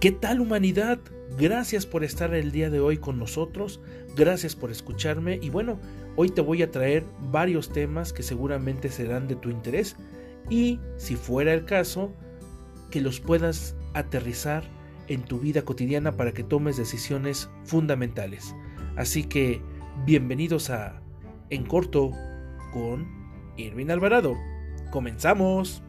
¿Qué tal humanidad? Gracias por estar el día de hoy con nosotros, gracias por escucharme y bueno, hoy te voy a traer varios temas que seguramente serán de tu interés y si fuera el caso, que los puedas aterrizar en tu vida cotidiana para que tomes decisiones fundamentales. Así que bienvenidos a En Corto con Irving Alvarado. ¡Comenzamos!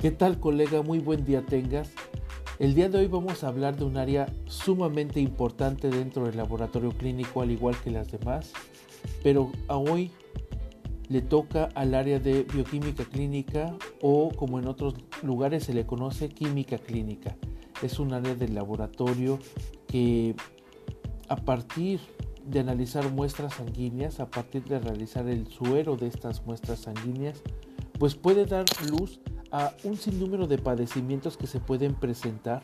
¿Qué tal colega? Muy buen día tengas. El día de hoy vamos a hablar de un área sumamente importante dentro del laboratorio clínico al igual que las demás, pero a hoy le toca al área de bioquímica clínica o como en otros lugares se le conoce química clínica. Es un área del laboratorio que a partir de analizar muestras sanguíneas, a partir de realizar el suero de estas muestras sanguíneas, pues puede dar luz a un sinnúmero de padecimientos que se pueden presentar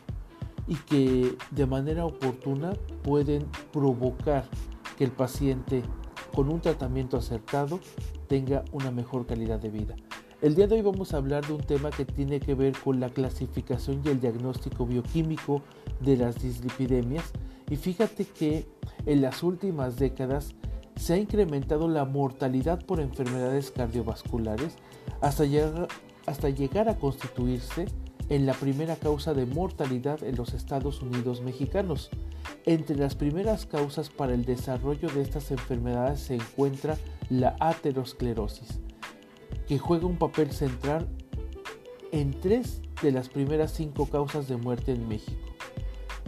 y que de manera oportuna pueden provocar que el paciente con un tratamiento acertado tenga una mejor calidad de vida. El día de hoy vamos a hablar de un tema que tiene que ver con la clasificación y el diagnóstico bioquímico de las dislipidemias y fíjate que en las últimas décadas se ha incrementado la mortalidad por enfermedades cardiovasculares hasta llegar, hasta llegar a constituirse en la primera causa de mortalidad en los Estados Unidos mexicanos. Entre las primeras causas para el desarrollo de estas enfermedades se encuentra la aterosclerosis, que juega un papel central en tres de las primeras cinco causas de muerte en México.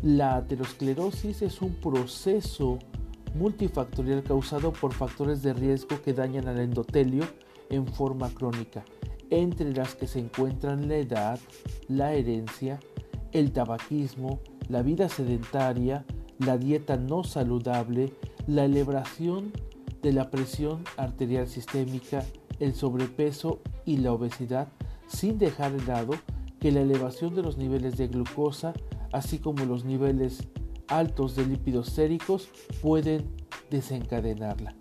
La aterosclerosis es un proceso multifactorial causado por factores de riesgo que dañan al endotelio en forma crónica entre las que se encuentran la edad, la herencia, el tabaquismo, la vida sedentaria, la dieta no saludable, la elevación de la presión arterial sistémica, el sobrepeso y la obesidad, sin dejar de lado que la elevación de los niveles de glucosa, así como los niveles altos de lípidos séricos, pueden desencadenarla.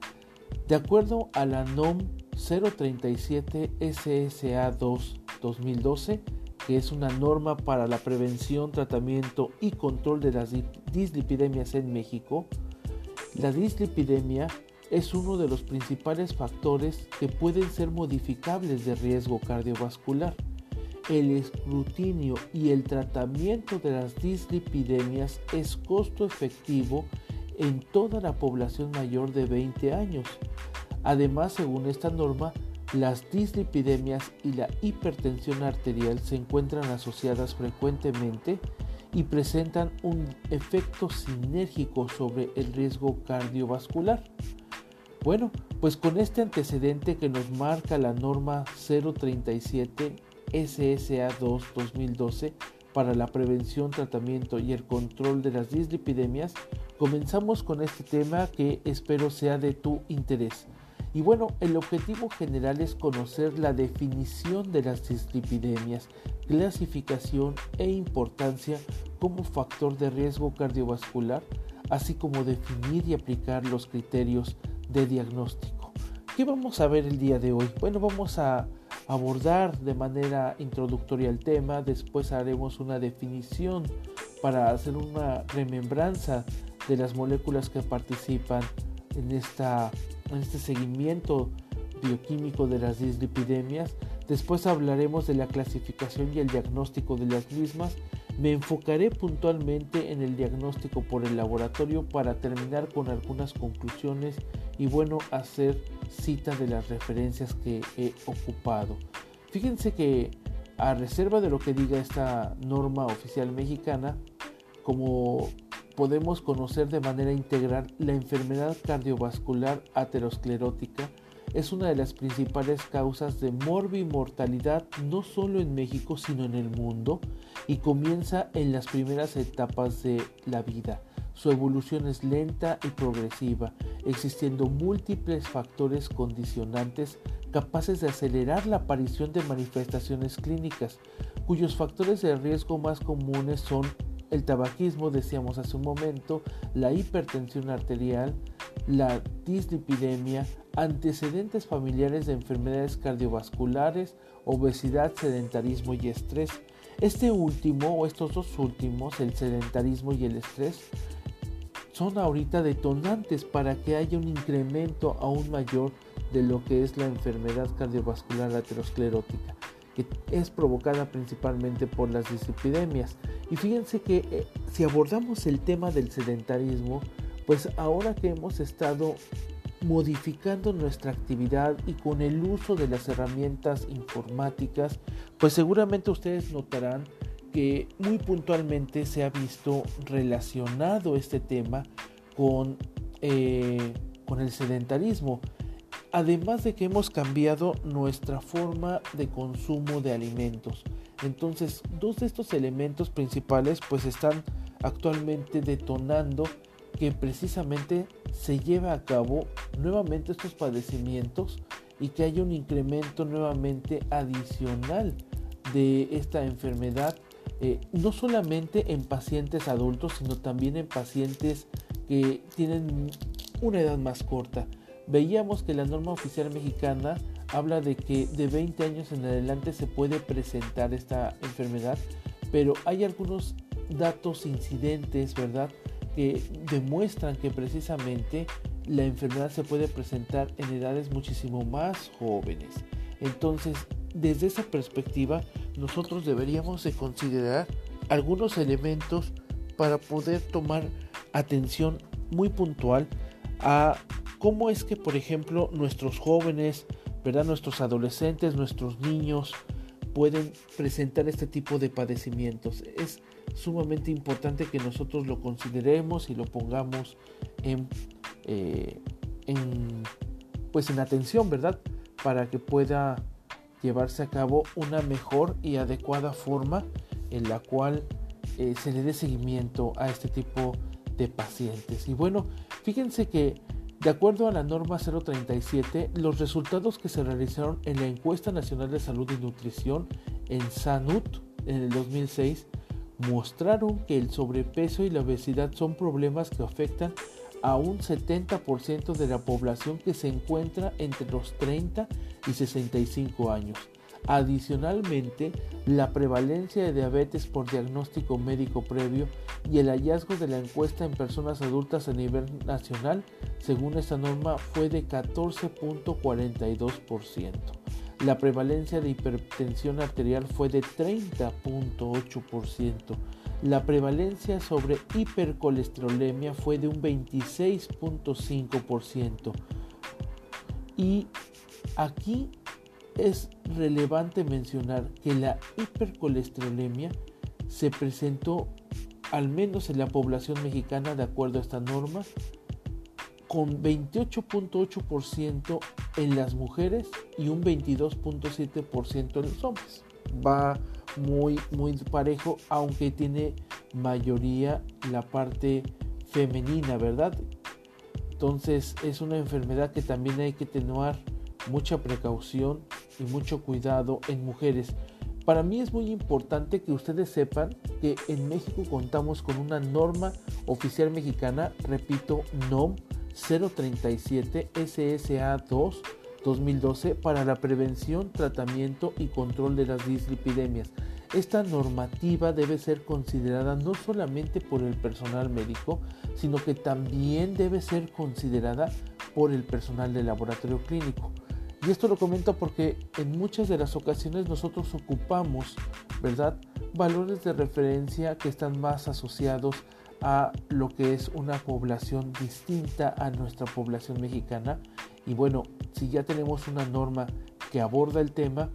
De acuerdo a la NOM 037 SSA 2 2012, que es una norma para la prevención, tratamiento y control de las dislipidemias en México, la dislipidemia es uno de los principales factores que pueden ser modificables de riesgo cardiovascular. El escrutinio y el tratamiento de las dislipidemias es costo efectivo en toda la población mayor de 20 años Además, según esta norma, las dislipidemias y la hipertensión arterial se encuentran asociadas frecuentemente y presentan un efecto sinérgico sobre el riesgo cardiovascular. Bueno, pues con este antecedente que nos marca la norma 037 SSA 2 2012 para la prevención, tratamiento y el control de las dislipidemias, comenzamos con este tema que espero sea de tu interés. Y bueno, el objetivo general es conocer la definición de las dislipidemias, clasificación e importancia como factor de riesgo cardiovascular, así como definir y aplicar los criterios de diagnóstico. ¿Qué vamos a ver el día de hoy? Bueno, vamos a abordar de manera introductoria el tema, después haremos una definición para hacer una remembranza de las moléculas que participan en esta en este seguimiento bioquímico de las dislipidemias. Después hablaremos de la clasificación y el diagnóstico de las mismas. Me enfocaré puntualmente en el diagnóstico por el laboratorio para terminar con algunas conclusiones y bueno, hacer cita de las referencias que he ocupado. Fíjense que a reserva de lo que diga esta norma oficial mexicana, como podemos conocer de manera integral la enfermedad cardiovascular aterosclerótica es una de las principales causas de morbimortalidad no solo en México sino en el mundo y comienza en las primeras etapas de la vida. Su evolución es lenta y progresiva, existiendo múltiples factores condicionantes capaces de acelerar la aparición de manifestaciones clínicas, cuyos factores de riesgo más comunes son el tabaquismo, decíamos hace un momento, la hipertensión arterial, la dislipidemia, antecedentes familiares de enfermedades cardiovasculares, obesidad, sedentarismo y estrés. Este último o estos dos últimos, el sedentarismo y el estrés, son ahorita detonantes para que haya un incremento aún mayor de lo que es la enfermedad cardiovascular aterosclerótica, que es provocada principalmente por las dislipidemias. Y fíjense que eh, si abordamos el tema del sedentarismo, pues ahora que hemos estado modificando nuestra actividad y con el uso de las herramientas informáticas, pues seguramente ustedes notarán que muy puntualmente se ha visto relacionado este tema con, eh, con el sedentarismo. Además de que hemos cambiado nuestra forma de consumo de alimentos. Entonces, dos de estos elementos principales pues están actualmente detonando que precisamente se lleve a cabo nuevamente estos padecimientos y que haya un incremento nuevamente adicional de esta enfermedad, eh, no solamente en pacientes adultos, sino también en pacientes que tienen una edad más corta. Veíamos que la norma oficial mexicana habla de que de 20 años en adelante se puede presentar esta enfermedad, pero hay algunos datos incidentes, ¿verdad? que demuestran que precisamente la enfermedad se puede presentar en edades muchísimo más jóvenes. Entonces, desde esa perspectiva, nosotros deberíamos de considerar algunos elementos para poder tomar atención muy puntual a cómo es que, por ejemplo, nuestros jóvenes, ¿verdad? nuestros adolescentes, nuestros niños pueden presentar este tipo de padecimientos. Es sumamente importante que nosotros lo consideremos y lo pongamos en, eh, pues en atención, ¿verdad? Para que pueda llevarse a cabo una mejor y adecuada forma en la cual eh, se le dé seguimiento a este tipo de pacientes. Y bueno, fíjense que de acuerdo a la norma 037, los resultados que se realizaron en la encuesta nacional de salud y nutrición en SANUT en el 2006 mostraron que el sobrepeso y la obesidad son problemas que afectan a un 70% de la población que se encuentra entre los 30 y 65 años. Adicionalmente, la prevalencia de diabetes por diagnóstico médico previo y el hallazgo de la encuesta en personas adultas a nivel nacional, según esta norma, fue de 14.42%. La prevalencia de hipertensión arterial fue de 30.8%. La prevalencia sobre hipercolesterolemia fue de un 26.5%. Y aquí es relevante mencionar que la hipercolesterolemia se presentó al menos en la población mexicana de acuerdo a esta norma con 28.8% en las mujeres y un 22.7% en los hombres. Va muy, muy parejo, aunque tiene mayoría la parte femenina, ¿verdad? Entonces es una enfermedad que también hay que tener mucha precaución y mucho cuidado en mujeres. Para mí es muy importante que ustedes sepan que en México contamos con una norma oficial mexicana, repito, NOM 037 SSA 2 2012 para la prevención, tratamiento y control de las dislipidemias. Esta normativa debe ser considerada no solamente por el personal médico, sino que también debe ser considerada por el personal del laboratorio clínico. Y esto lo comento porque en muchas de las ocasiones nosotros ocupamos, ¿verdad? Valores de referencia que están más asociados a lo que es una población distinta a nuestra población mexicana. Y bueno, si ya tenemos una norma que aborda el tema,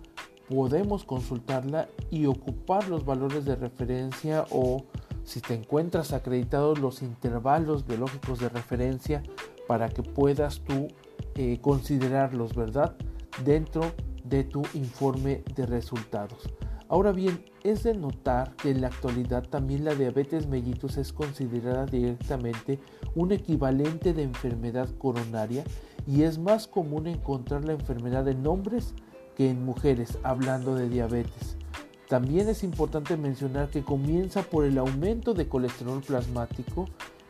podemos consultarla y ocupar los valores de referencia o si te encuentras acreditados los intervalos biológicos de referencia para que puedas tú eh, considerarlos, ¿verdad? Dentro de tu informe de resultados. Ahora bien, es de notar que en la actualidad también la diabetes mellitus es considerada directamente un equivalente de enfermedad coronaria y es más común encontrar la enfermedad en hombres que en mujeres hablando de diabetes. También es importante mencionar que comienza por el aumento de colesterol plasmático,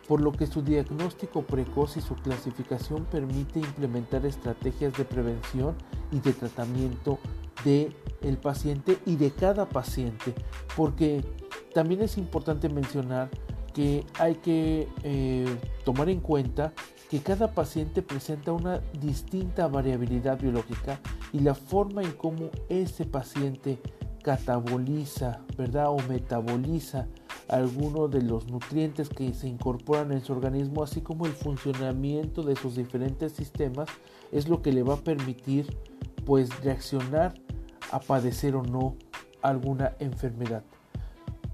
por lo que su diagnóstico precoz y su clasificación permite implementar estrategias de prevención y de tratamiento del el paciente y de cada paciente, porque también es importante mencionar que hay que eh, tomar en cuenta que cada paciente presenta una distinta variabilidad biológica y la forma en cómo ese paciente cataboliza, ¿verdad? O metaboliza algunos de los nutrientes que se incorporan en su organismo, así como el funcionamiento de sus diferentes sistemas, es lo que le va a permitir pues reaccionar a padecer o no alguna enfermedad.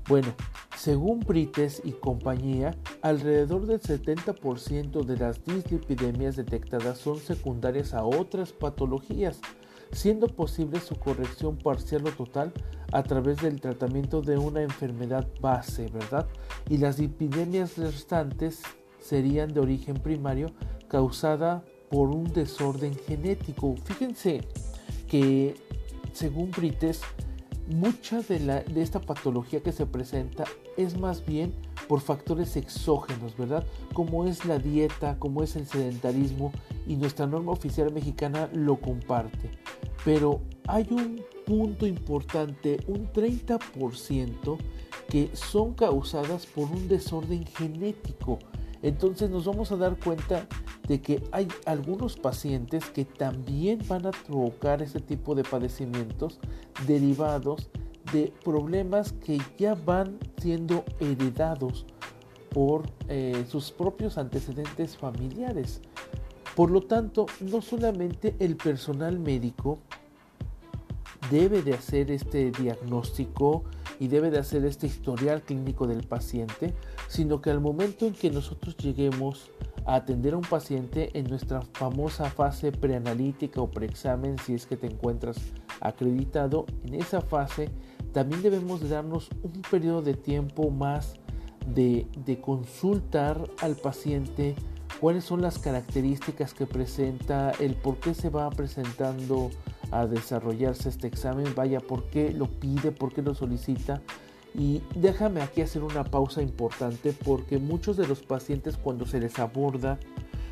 Bueno, según Brites y compañía, alrededor del 70% de las dislipidemias detectadas son secundarias a otras patologías, siendo posible su corrección parcial o total a través del tratamiento de una enfermedad base, ¿verdad? Y las epidemias restantes serían de origen primario causada por un desorden genético. Fíjense que según Brites, mucha de, la, de esta patología que se presenta es más bien por factores exógenos, ¿verdad? Como es la dieta, como es el sedentarismo y nuestra norma oficial mexicana lo comparte. Pero hay un punto importante, un 30% que son causadas por un desorden genético. Entonces nos vamos a dar cuenta de que hay algunos pacientes que también van a provocar ese tipo de padecimientos derivados de problemas que ya van siendo heredados por eh, sus propios antecedentes familiares. Por lo tanto, no solamente el personal médico debe de hacer este diagnóstico y debe de hacer este historial clínico del paciente, sino que al momento en que nosotros lleguemos a atender a un paciente en nuestra famosa fase preanalítica o preexamen, si es que te encuentras acreditado, en esa fase también debemos de darnos un periodo de tiempo más de, de consultar al paciente cuáles son las características que presenta, el por qué se va presentando a desarrollarse este examen, vaya, por qué lo pide, por qué lo solicita. Y déjame aquí hacer una pausa importante porque muchos de los pacientes cuando se les aborda,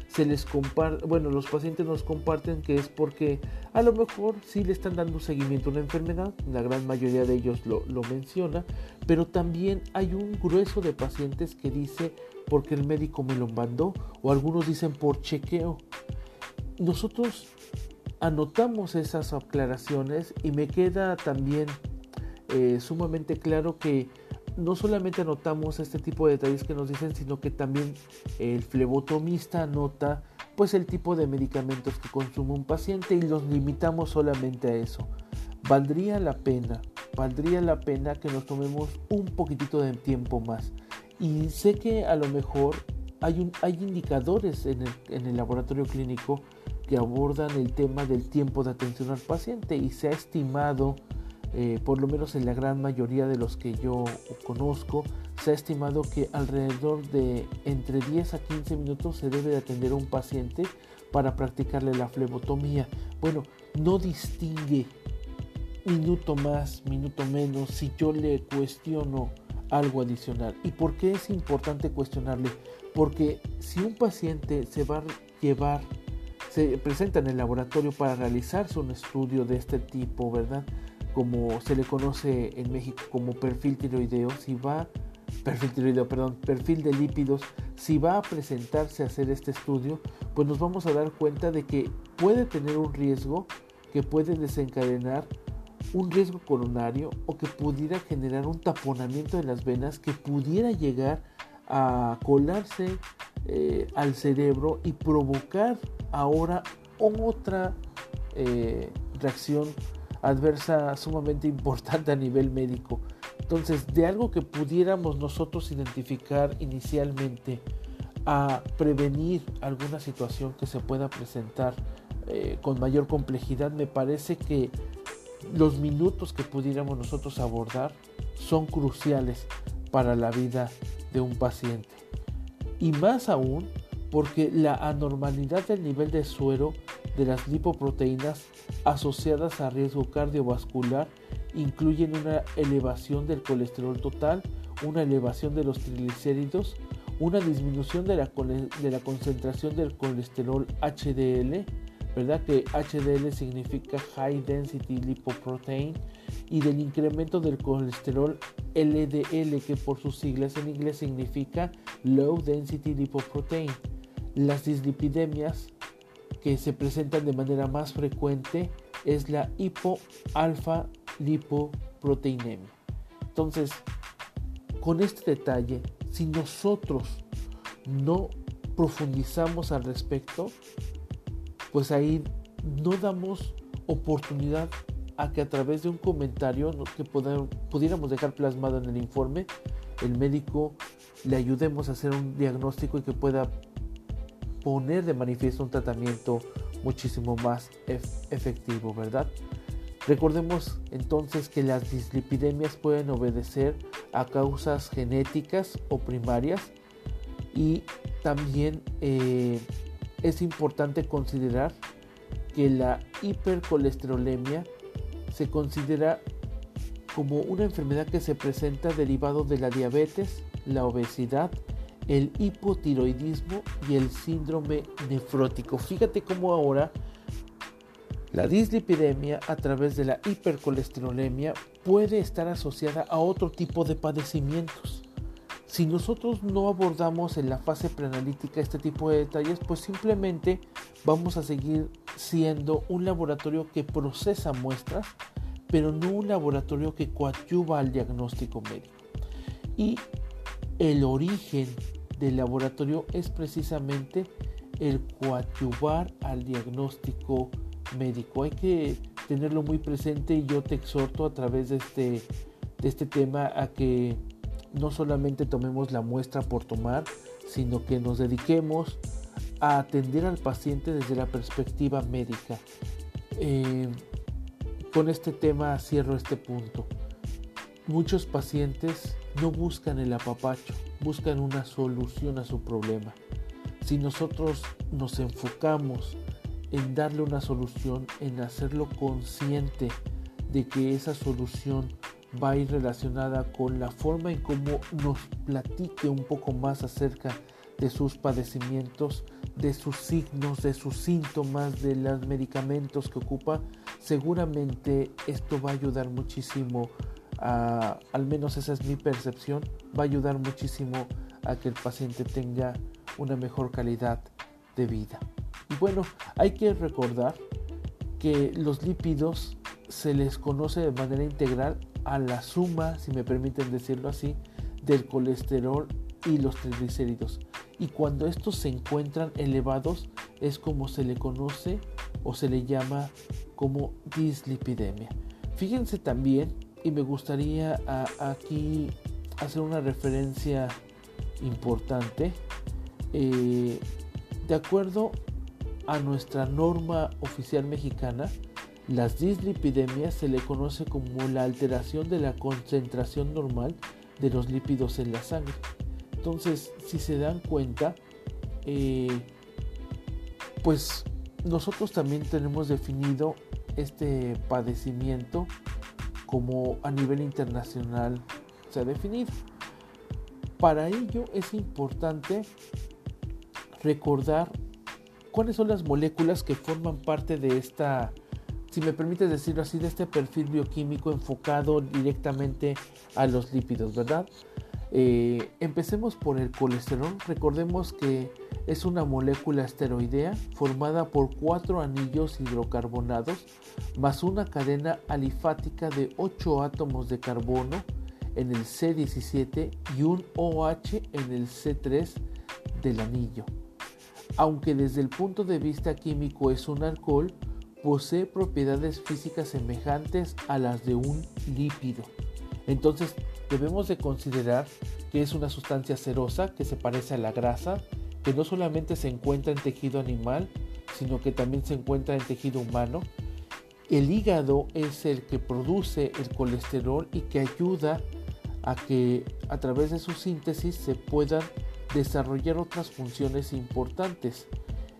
se les comparte, bueno, los pacientes nos comparten que es porque a lo mejor sí le están dando seguimiento a una enfermedad, la gran mayoría de ellos lo, lo menciona, pero también hay un grueso de pacientes que dice porque el médico me lo mandó o algunos dicen por chequeo. Nosotros anotamos esas aclaraciones y me queda también eh, sumamente claro que no solamente anotamos este tipo de detalles que nos dicen, sino que también el flebotomista anota pues el tipo de medicamentos que consume un paciente y los limitamos solamente a eso. Valdría la pena, valdría la pena que nos tomemos un poquitito de tiempo más. Y sé que a lo mejor hay, hay indicadores en el, en el laboratorio clínico que abordan el tema del tiempo de atención al paciente y se ha estimado, eh, por lo menos en la gran mayoría de los que yo conozco, se ha estimado que alrededor de entre 10 a 15 minutos se debe de atender a un paciente para practicarle la flebotomía. Bueno, no distingue minuto más, minuto menos si yo le cuestiono algo adicional. ¿Y por qué es importante cuestionarle? Porque si un paciente se va a llevar se presenta en el laboratorio para realizarse un estudio de este tipo, ¿verdad? Como se le conoce en México como perfil tiroideo, si va, perfil tiroideo, perdón, perfil de lípidos, si va a presentarse a hacer este estudio, pues nos vamos a dar cuenta de que puede tener un riesgo que puede desencadenar un riesgo coronario o que pudiera generar un taponamiento de las venas que pudiera llegar a colarse eh, al cerebro y provocar ahora otra eh, reacción adversa sumamente importante a nivel médico. Entonces, de algo que pudiéramos nosotros identificar inicialmente a prevenir alguna situación que se pueda presentar eh, con mayor complejidad, me parece que los minutos que pudiéramos nosotros abordar son cruciales para la vida de un paciente. Y más aún porque la anormalidad del nivel de suero de las lipoproteínas asociadas a riesgo cardiovascular incluyen una elevación del colesterol total, una elevación de los triglicéridos, una disminución de la, de la concentración del colesterol HDL, ¿verdad? Que HDL significa High Density Lipoprotein y del incremento del colesterol LDL, que por sus siglas en inglés significa Low Density Lipoprotein. Las dislipidemias que se presentan de manera más frecuente es la hipoalfa lipoproteinemia. Entonces, con este detalle, si nosotros no profundizamos al respecto, pues ahí no damos oportunidad a que a través de un comentario que pudiéramos dejar plasmado en el informe, el médico le ayudemos a hacer un diagnóstico y que pueda poner de manifiesto un tratamiento muchísimo más efectivo, ¿verdad? Recordemos entonces que las dislipidemias pueden obedecer a causas genéticas o primarias y también eh, es importante considerar que la hipercolesterolemia se considera como una enfermedad que se presenta derivado de la diabetes, la obesidad, el hipotiroidismo y el síndrome nefrótico. Fíjate cómo ahora la dislipidemia a través de la hipercolesterolemia puede estar asociada a otro tipo de padecimientos. Si nosotros no abordamos en la fase preanalítica este tipo de detalles, pues simplemente vamos a seguir siendo un laboratorio que procesa muestras, pero no un laboratorio que coadyuva al diagnóstico médico. Y el origen del laboratorio es precisamente el coadyuvar al diagnóstico médico. Hay que tenerlo muy presente y yo te exhorto a través de este, de este tema a que no solamente tomemos la muestra por tomar, sino que nos dediquemos a atender al paciente desde la perspectiva médica. Eh, con este tema cierro este punto. Muchos pacientes no buscan el apapacho, buscan una solución a su problema. Si nosotros nos enfocamos en darle una solución, en hacerlo consciente de que esa solución va a ir relacionada con la forma en cómo nos platique un poco más acerca de sus padecimientos, de sus signos, de sus síntomas, de los medicamentos que ocupa, seguramente esto va a ayudar muchísimo a, al menos esa es mi percepción, va a ayudar muchísimo a que el paciente tenga una mejor calidad de vida. Y bueno, hay que recordar que los lípidos se les conoce de manera integral a la suma, si me permiten decirlo así, del colesterol y los triglicéridos. Y cuando estos se encuentran elevados es como se le conoce o se le llama como dislipidemia. Fíjense también, y me gustaría aquí hacer una referencia importante, eh, de acuerdo a nuestra norma oficial mexicana, las dislipidemias se le conoce como la alteración de la concentración normal de los lípidos en la sangre. Entonces, si se dan cuenta, eh, pues nosotros también tenemos definido este padecimiento como a nivel internacional se ha definido. Para ello es importante recordar cuáles son las moléculas que forman parte de esta si me permites decirlo así, de este perfil bioquímico enfocado directamente a los lípidos, ¿verdad? Eh, empecemos por el colesterol. Recordemos que es una molécula esteroidea formada por cuatro anillos hidrocarbonados más una cadena alifática de 8 átomos de carbono en el C17 y un OH en el C3 del anillo. Aunque desde el punto de vista químico es un alcohol, posee propiedades físicas semejantes a las de un lípido. Entonces debemos de considerar que es una sustancia cerosa que se parece a la grasa, que no solamente se encuentra en tejido animal, sino que también se encuentra en tejido humano. El hígado es el que produce el colesterol y que ayuda a que a través de su síntesis se puedan desarrollar otras funciones importantes.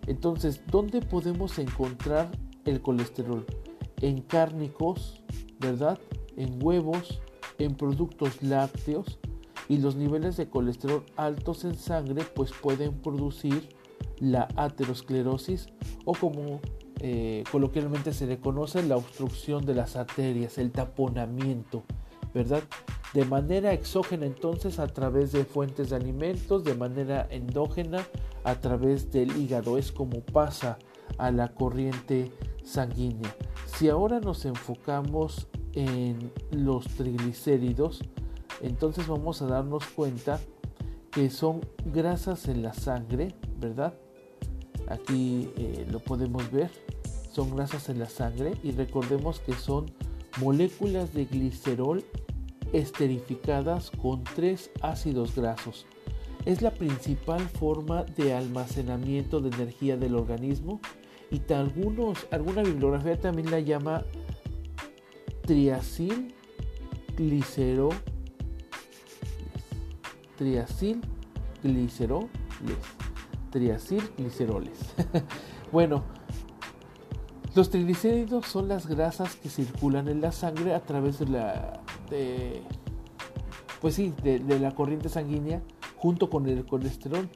Entonces, ¿dónde podemos encontrar el colesterol en cárnicos, ¿verdad? en huevos, en productos lácteos y los niveles de colesterol altos en sangre pues pueden producir la aterosclerosis o como eh, coloquialmente se le conoce la obstrucción de las arterias, el taponamiento, ¿verdad? De manera exógena entonces a través de fuentes de alimentos, de manera endógena a través del hígado, es como pasa a la corriente sanguínea. Si ahora nos enfocamos en los triglicéridos, entonces vamos a darnos cuenta que son grasas en la sangre, ¿verdad? Aquí eh, lo podemos ver, son grasas en la sangre y recordemos que son moléculas de glicerol esterificadas con tres ácidos grasos. Es la principal forma de almacenamiento de energía del organismo y algunos, alguna bibliografía también la llama triacil gliceroles. Triacil gliceroles. Triacil gliceroles. bueno, los triglicéridos son las grasas que circulan en la sangre a través de la de, pues sí, de la corriente sanguínea junto con el colesterol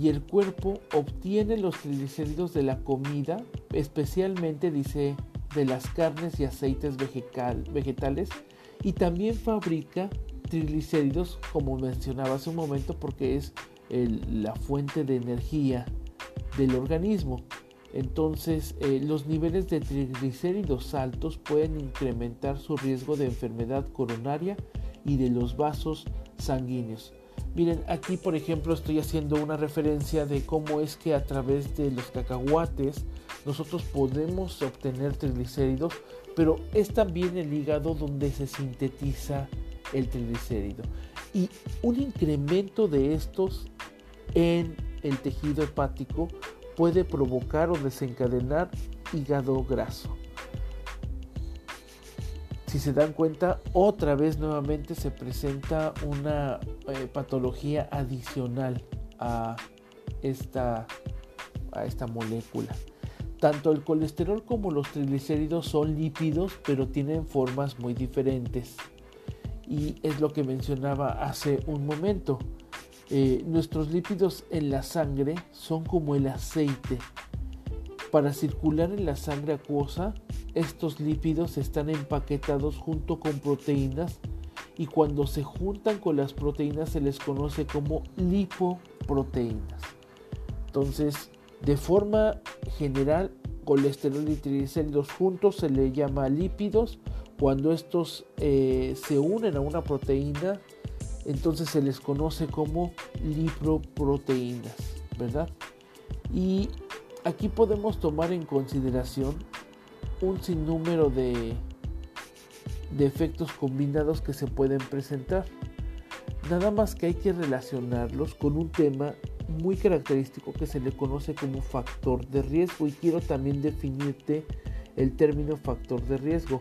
y el cuerpo obtiene los triglicéridos de la comida, especialmente dice de las carnes y aceites vegetales y también fabrica triglicéridos como mencionaba hace un momento porque es la fuente de energía del organismo. Entonces eh, los niveles de triglicéridos altos pueden incrementar su riesgo de enfermedad coronaria y de los vasos sanguíneos. Miren, aquí por ejemplo estoy haciendo una referencia de cómo es que a través de los cacahuates nosotros podemos obtener triglicéridos, pero es también el hígado donde se sintetiza el triglicérido. Y un incremento de estos en el tejido hepático puede provocar o desencadenar hígado graso si se dan cuenta, otra vez nuevamente se presenta una eh, patología adicional a esta, a esta molécula. Tanto el colesterol como los triglicéridos son lípidos, pero tienen formas muy diferentes. Y es lo que mencionaba hace un momento. Eh, nuestros lípidos en la sangre son como el aceite. Para circular en la sangre acuosa estos lípidos están empaquetados junto con proteínas y cuando se juntan con las proteínas se les conoce como lipoproteínas. Entonces, de forma general, colesterol y triglicéridos juntos se le llama lípidos. Cuando estos eh, se unen a una proteína, entonces se les conoce como lipoproteínas, ¿verdad? Y aquí podemos tomar en consideración un sinnúmero de, de efectos combinados que se pueden presentar. Nada más que hay que relacionarlos con un tema muy característico que se le conoce como factor de riesgo y quiero también definirte el término factor de riesgo.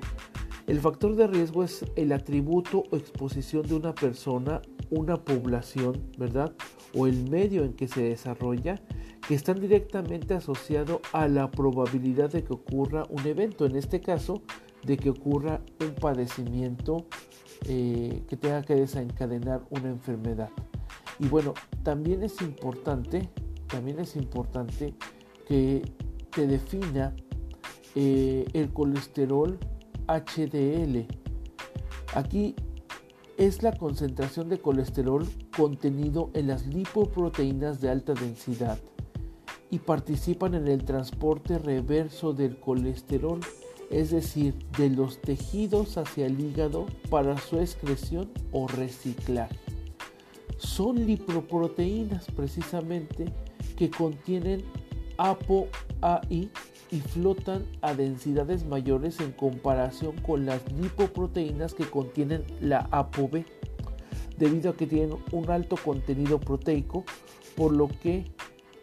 El factor de riesgo es el atributo o exposición de una persona, una población, ¿verdad? O el medio en que se desarrolla que están directamente asociados a la probabilidad de que ocurra un evento, en este caso de que ocurra un padecimiento eh, que tenga que desencadenar una enfermedad. Y bueno, también es importante, también es importante que te defina eh, el colesterol HDL. Aquí es la concentración de colesterol contenido en las lipoproteínas de alta densidad y participan en el transporte reverso del colesterol, es decir, de los tejidos hacia el hígado para su excreción o reciclaje. Son lipoproteínas precisamente que contienen ApoAI y flotan a densidades mayores en comparación con las lipoproteínas que contienen la ApoB, debido a que tienen un alto contenido proteico, por lo que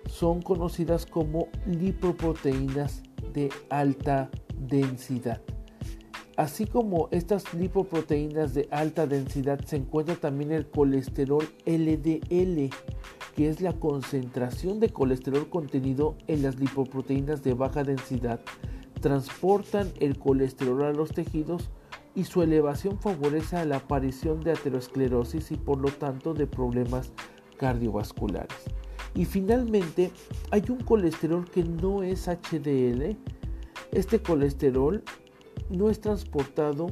son conocidas como lipoproteínas de alta densidad. Así como estas lipoproteínas de alta densidad se encuentra también el colesterol LDL, que es la concentración de colesterol contenido en las lipoproteínas de baja densidad. Transportan el colesterol a los tejidos y su elevación favorece la aparición de aterosclerosis y por lo tanto de problemas cardiovasculares. Y finalmente hay un colesterol que no es HDL. Este colesterol no es transportado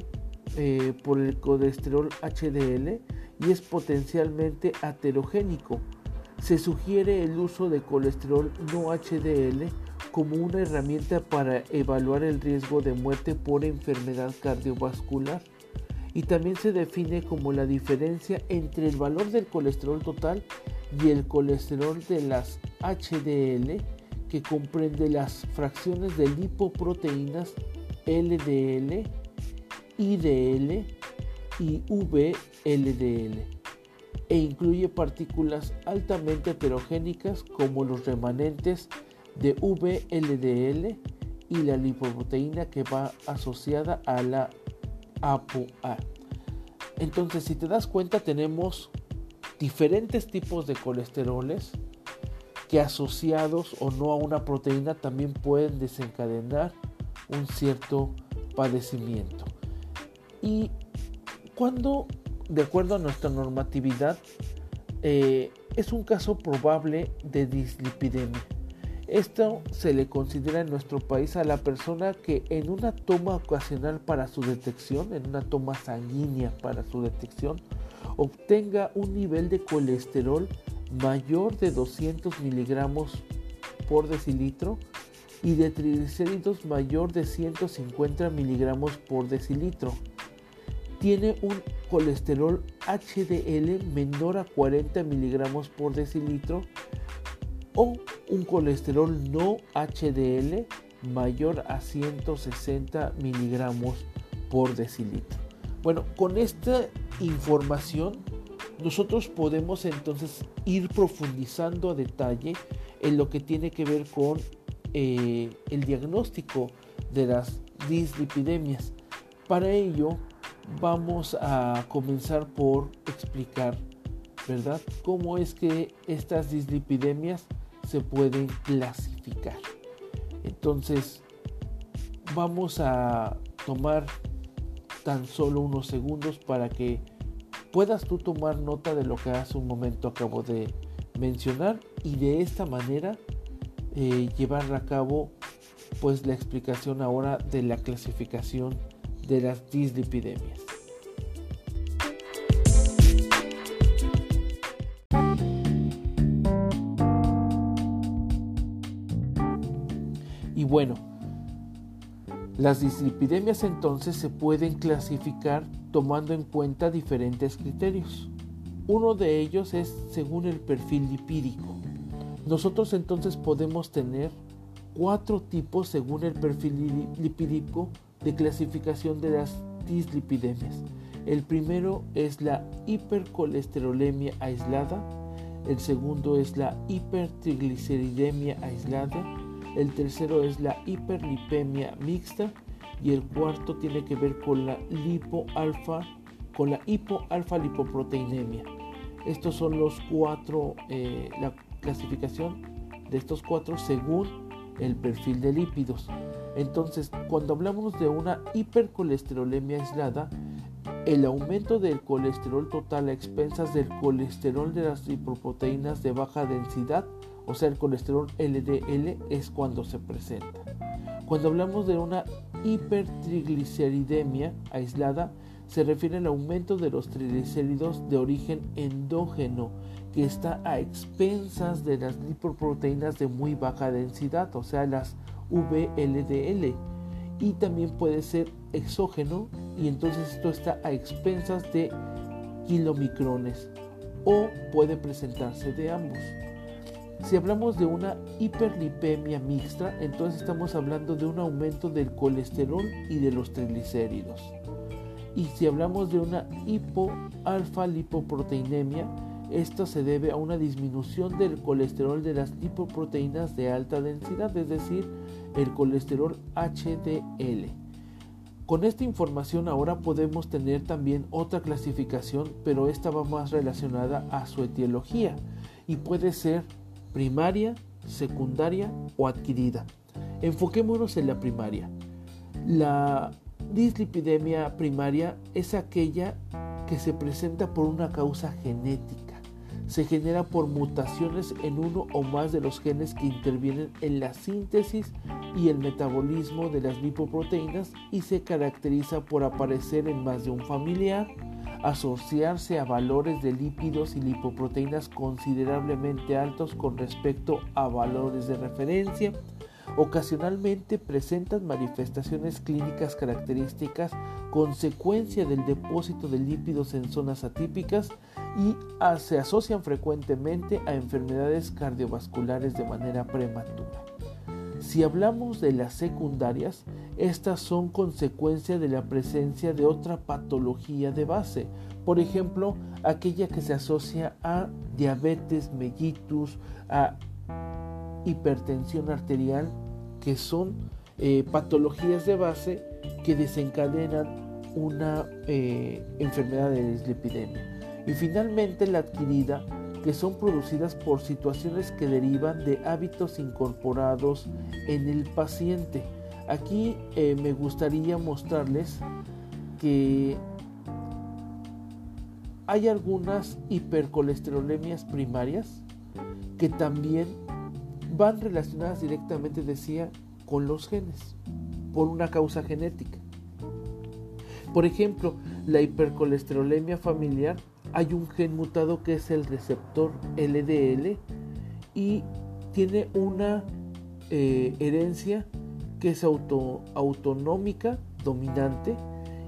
eh, por el colesterol HDL y es potencialmente aterogénico. Se sugiere el uso de colesterol no HDL como una herramienta para evaluar el riesgo de muerte por enfermedad cardiovascular y también se define como la diferencia entre el valor del colesterol total y el colesterol de las HDL que comprende las fracciones de lipoproteínas LDL, IDL y VLDL e incluye partículas altamente heterogénicas como los remanentes de VLDL y la lipoproteína que va asociada a la ApoA. Entonces, si te das cuenta, tenemos diferentes tipos de colesteroles que asociados o no a una proteína también pueden desencadenar un cierto padecimiento. Y cuando, de acuerdo a nuestra normatividad, eh, es un caso probable de dislipidemia. Esto se le considera en nuestro país a la persona que en una toma ocasional para su detección, en una toma sanguínea para su detección, obtenga un nivel de colesterol mayor de 200 miligramos por decilitro y de triglicéridos mayor de 150 miligramos por decilitro. Tiene un colesterol HDL menor a 40 miligramos por decilitro o un colesterol no HDL mayor a 160 miligramos por decilitro. Bueno, con esta información nosotros podemos entonces ir profundizando a detalle en lo que tiene que ver con eh, el diagnóstico de las dislipidemias. Para ello vamos a comenzar por explicar, ¿verdad? Cómo es que estas dislipidemias se pueden clasificar. Entonces, vamos a tomar tan solo unos segundos para que puedas tú tomar nota de lo que hace un momento acabo de mencionar y de esta manera eh, llevar a cabo pues la explicación ahora de la clasificación de las dislipidemias. bueno, las dislipidemias entonces se pueden clasificar tomando en cuenta diferentes criterios. Uno de ellos es según el perfil lipídico. Nosotros entonces podemos tener cuatro tipos según el perfil lipídico de clasificación de las dislipidemias. El primero es la hipercolesterolemia aislada, el segundo es la hipertrigliceridemia aislada, el tercero es la hiperlipemia mixta y el cuarto tiene que ver con la lipoalfa, con la hipoalfa lipoproteinemia. Estos son los cuatro, eh, clasificación de estos cuatro según el perfil de lípidos. Entonces, cuando hablamos de una hipercolesterolemia aislada, el aumento del colesterol total a expensas del colesterol de las lipoproteínas de baja densidad o sea, el colesterol LDL es cuando se presenta. Cuando hablamos de una hipertrigliceridemia aislada, se refiere al aumento de los triglicéridos de origen endógeno que está a expensas de las lipoproteínas de muy baja densidad, o sea, las VLDL. Y también puede ser exógeno y entonces esto está a expensas de kilomicrones o puede presentarse de ambos. Si hablamos de una hiperlipemia mixta, entonces estamos hablando de un aumento del colesterol y de los triglicéridos. Y si hablamos de una hipoalfa lipoproteinemia, esto se debe a una disminución del colesterol de las lipoproteínas de alta densidad, es decir, el colesterol HDL. Con esta información ahora podemos tener también otra clasificación, pero esta va más relacionada a su etiología y puede ser primaria, secundaria o adquirida. Enfoquémonos en la primaria. La dislipidemia primaria es aquella que se presenta por una causa genética se genera por mutaciones en uno o más de los genes que intervienen en la síntesis y el metabolismo de las lipoproteínas y se caracteriza por aparecer en más de un familiar, asociarse a valores de lípidos y lipoproteínas considerablemente altos con respecto a valores de referencia, Ocasionalmente presentan manifestaciones clínicas características consecuencia del depósito de lípidos en zonas atípicas y se asocian frecuentemente a enfermedades cardiovasculares de manera prematura. Si hablamos de las secundarias, estas son consecuencia de la presencia de otra patología de base, por ejemplo, aquella que se asocia a diabetes mellitus, a hipertensión arterial, que son eh, patologías de base que desencadenan una eh, enfermedad de dislipidemia. Y finalmente la adquirida, que son producidas por situaciones que derivan de hábitos incorporados en el paciente. Aquí eh, me gustaría mostrarles que hay algunas hipercolesterolemias primarias que también van relacionadas directamente, decía, con los genes, por una causa genética. Por ejemplo, la hipercolesterolemia familiar, hay un gen mutado que es el receptor LDL y tiene una eh, herencia que es auto, autonómica, dominante,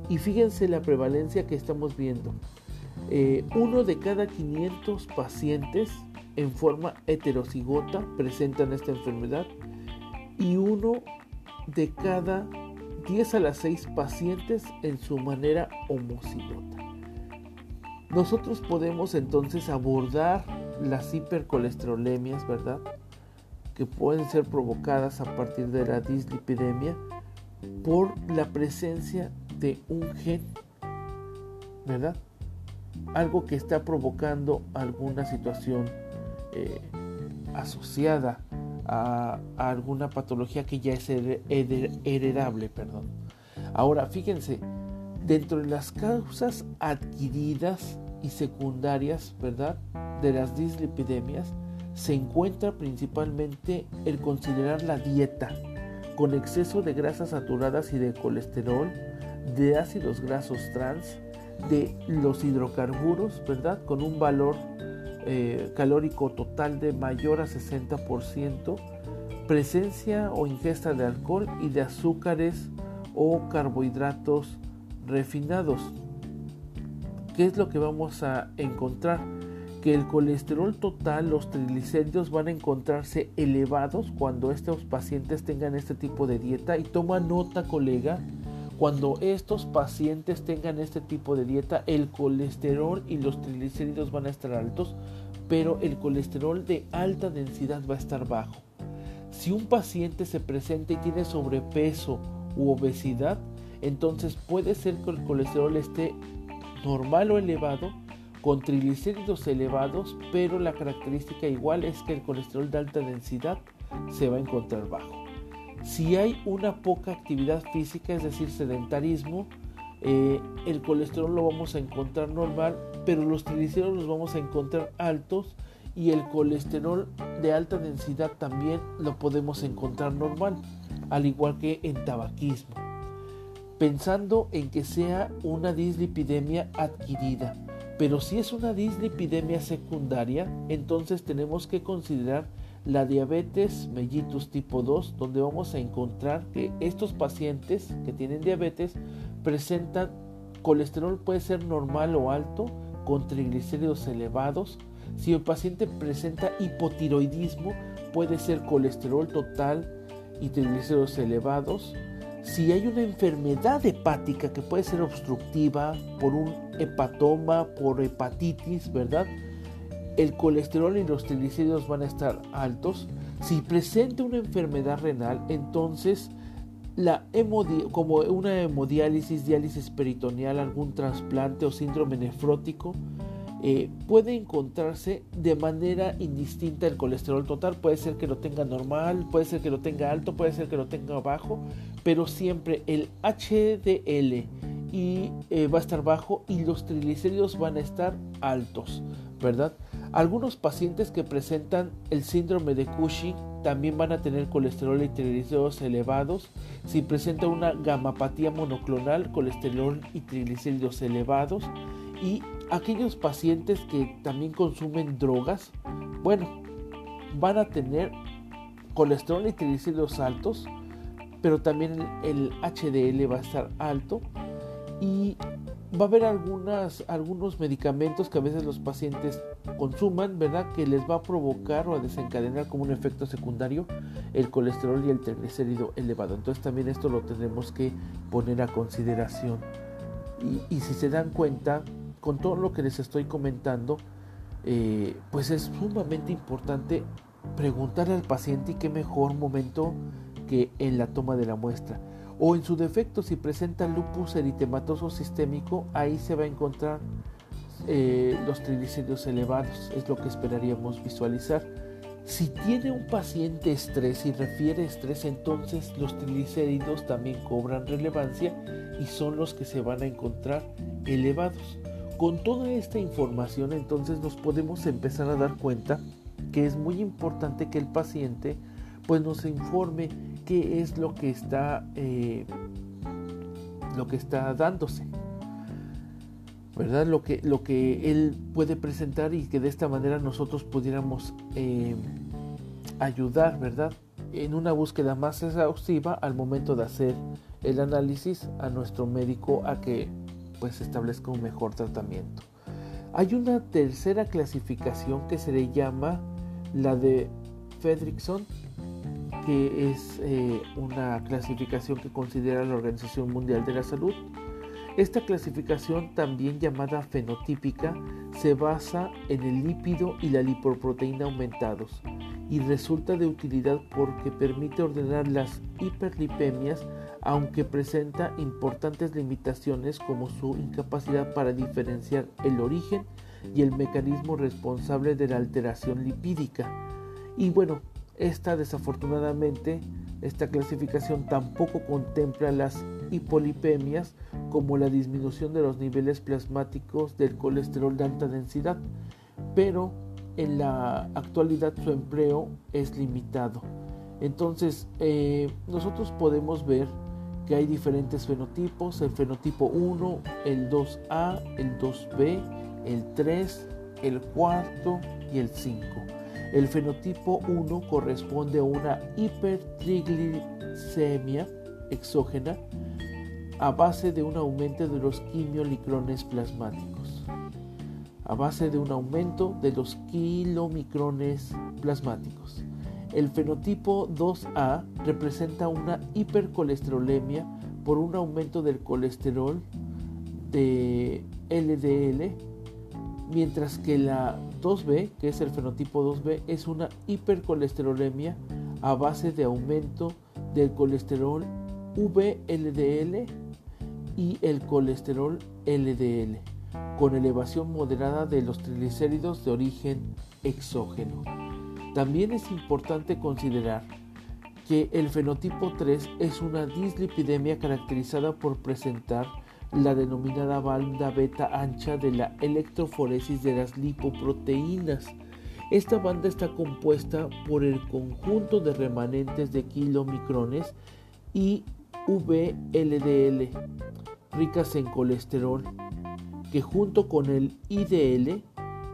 y fíjense la prevalencia que estamos viendo. Eh, uno de cada 500 pacientes en forma heterocigota presentan esta enfermedad y uno de cada 10 a las 6 pacientes en su manera homocigota. Nosotros podemos entonces abordar las hipercolesterolemias, ¿verdad? Que pueden ser provocadas a partir de la dislipidemia por la presencia de un gen, ¿verdad? Algo que está provocando alguna situación eh, asociada a, alguna patología que ya es heredable. Perdón. Ahora, fíjense, dentro de las causas adquiridas y secundarias, ¿verdad? De las dislipidemias, se encuentra principalmente el considerar la dieta con exceso de grasas saturadas y de colesterol, de ácidos grasos trans, de los hidrocarburos, ¿verdad? Con un valor eh, calórico total de mayor a 60%, presencia o ingesta de alcohol y de azúcares o carbohidratos refinados. ¿Qué es lo que vamos a encontrar? Que el colesterol total, los triglicéridos van a encontrarse elevados cuando estos pacientes tengan este tipo de dieta. Y toma nota, colega, cuando estos pacientes tengan este tipo de dieta, el colesterol y los triglicéridos van a estar altos, pero el colesterol de alta densidad va a estar bajo. Si un paciente se presenta y tiene sobrepeso u obesidad, entonces puede ser que el colesterol esté normal o elevado, con triglicéridos elevados, pero la característica igual es que el colesterol de alta densidad se va a encontrar bajo. Si hay una poca actividad física, es decir, sedentarismo, eh, el colesterol lo vamos a encontrar normal, pero los triglicéridos los vamos a encontrar altos y el colesterol de alta densidad también lo podemos encontrar normal, al igual que en tabaquismo. Pensando en que sea una dislipidemia adquirida, pero si es una dislipidemia secundaria, entonces tenemos que considerar la diabetes mellitus tipo 2, donde vamos a encontrar que estos pacientes que tienen diabetes presentan colesterol puede ser normal o alto, con triglicéridos elevados. Si el paciente presenta hipotiroidismo, puede ser colesterol total y triglicéridos elevados. Si hay una enfermedad hepática que puede ser obstructiva por un hepatoma, por hepatitis, ¿verdad? El colesterol y los triglicéridos van a estar altos. Si presenta una enfermedad renal, entonces la como una hemodiálisis, diálisis peritoneal, algún trasplante o síndrome nefrótico, eh, puede encontrarse de manera indistinta el colesterol total. Puede ser que lo tenga normal, puede ser que lo tenga alto, puede ser que lo tenga bajo, pero siempre el HDL eh, va a estar bajo y los triglicéridos van a estar altos, ¿verdad? Algunos pacientes que presentan el síndrome de Cushing también van a tener colesterol y triglicéridos elevados. Si presenta una gamapatía monoclonal, colesterol y triglicéridos elevados. Y aquellos pacientes que también consumen drogas, bueno, van a tener colesterol y triglicéridos altos, pero también el HDL va a estar alto y va a haber algunos medicamentos que a veces los pacientes consuman, ¿verdad? Que les va a provocar o a desencadenar como un efecto secundario el colesterol y el triglicérido elevado. Entonces también esto lo tenemos que poner a consideración. Y, si se dan cuenta, con todo lo que les estoy comentando, eh, pues es sumamente importante preguntarle al paciente y qué mejor momento que en la toma de la muestra. O en su defecto, si presenta lupus eritematoso sistémico, ahí se va a encontrar eh, los triglicéridos elevados, es lo que esperaríamos visualizar. Si tiene un paciente estrés y refiere estrés, entonces los triglicéridos también cobran relevancia y son los que se van a encontrar elevados. Con toda esta información entonces nos podemos empezar a dar cuenta que es muy importante que el paciente pues nos informe qué es lo que está eh, lo que está dándose verdad lo que lo que él puede presentar y que de esta manera nosotros pudiéramos eh, ayudar verdad en una búsqueda más exhaustiva al momento de hacer el análisis a nuestro médico a que pues establezca un mejor tratamiento. Hay una tercera clasificación que se le llama la de Fredrickson, que es eh, una clasificación que considera la Organización Mundial de la Salud. Esta clasificación, también llamada fenotípica, se basa en el lípido y la lipoproteína aumentados y resulta de utilidad porque permite ordenar las hiperlipemias aunque presenta importantes limitaciones como su incapacidad para diferenciar el origen y el mecanismo responsable de la alteración lipídica. Y bueno, esta desafortunadamente, esta clasificación tampoco contempla las hipolipemias como la disminución de los niveles plasmáticos del colesterol de alta densidad, pero en la actualidad su empleo es limitado. Entonces, eh, nosotros podemos ver hay diferentes fenotipos, el fenotipo 1, el 2A, el 2B, el 3, el 4 y el 5. El fenotipo 1 corresponde a una hipertriglicemia exógena a base de un aumento de los quimiolicrones plasmáticos. A base de un aumento de los kilomicrones plasmáticos. El fenotipo 2A representa una hipercolesterolemia por un aumento del colesterol de LDL, mientras que la 2B, que es el fenotipo 2B, es una hipercolesterolemia a base de aumento del colesterol VLDL y el colesterol LDL, con elevación moderada de los triglicéridos de origen exógeno. También es importante considerar que el fenotipo 3 es una dislipidemia caracterizada por presentar la denominada banda beta ancha de la electroforesis de las lipoproteínas. Esta banda está compuesta por el conjunto de remanentes de kilomicrones y VLDL ricas en colesterol que junto con el IDL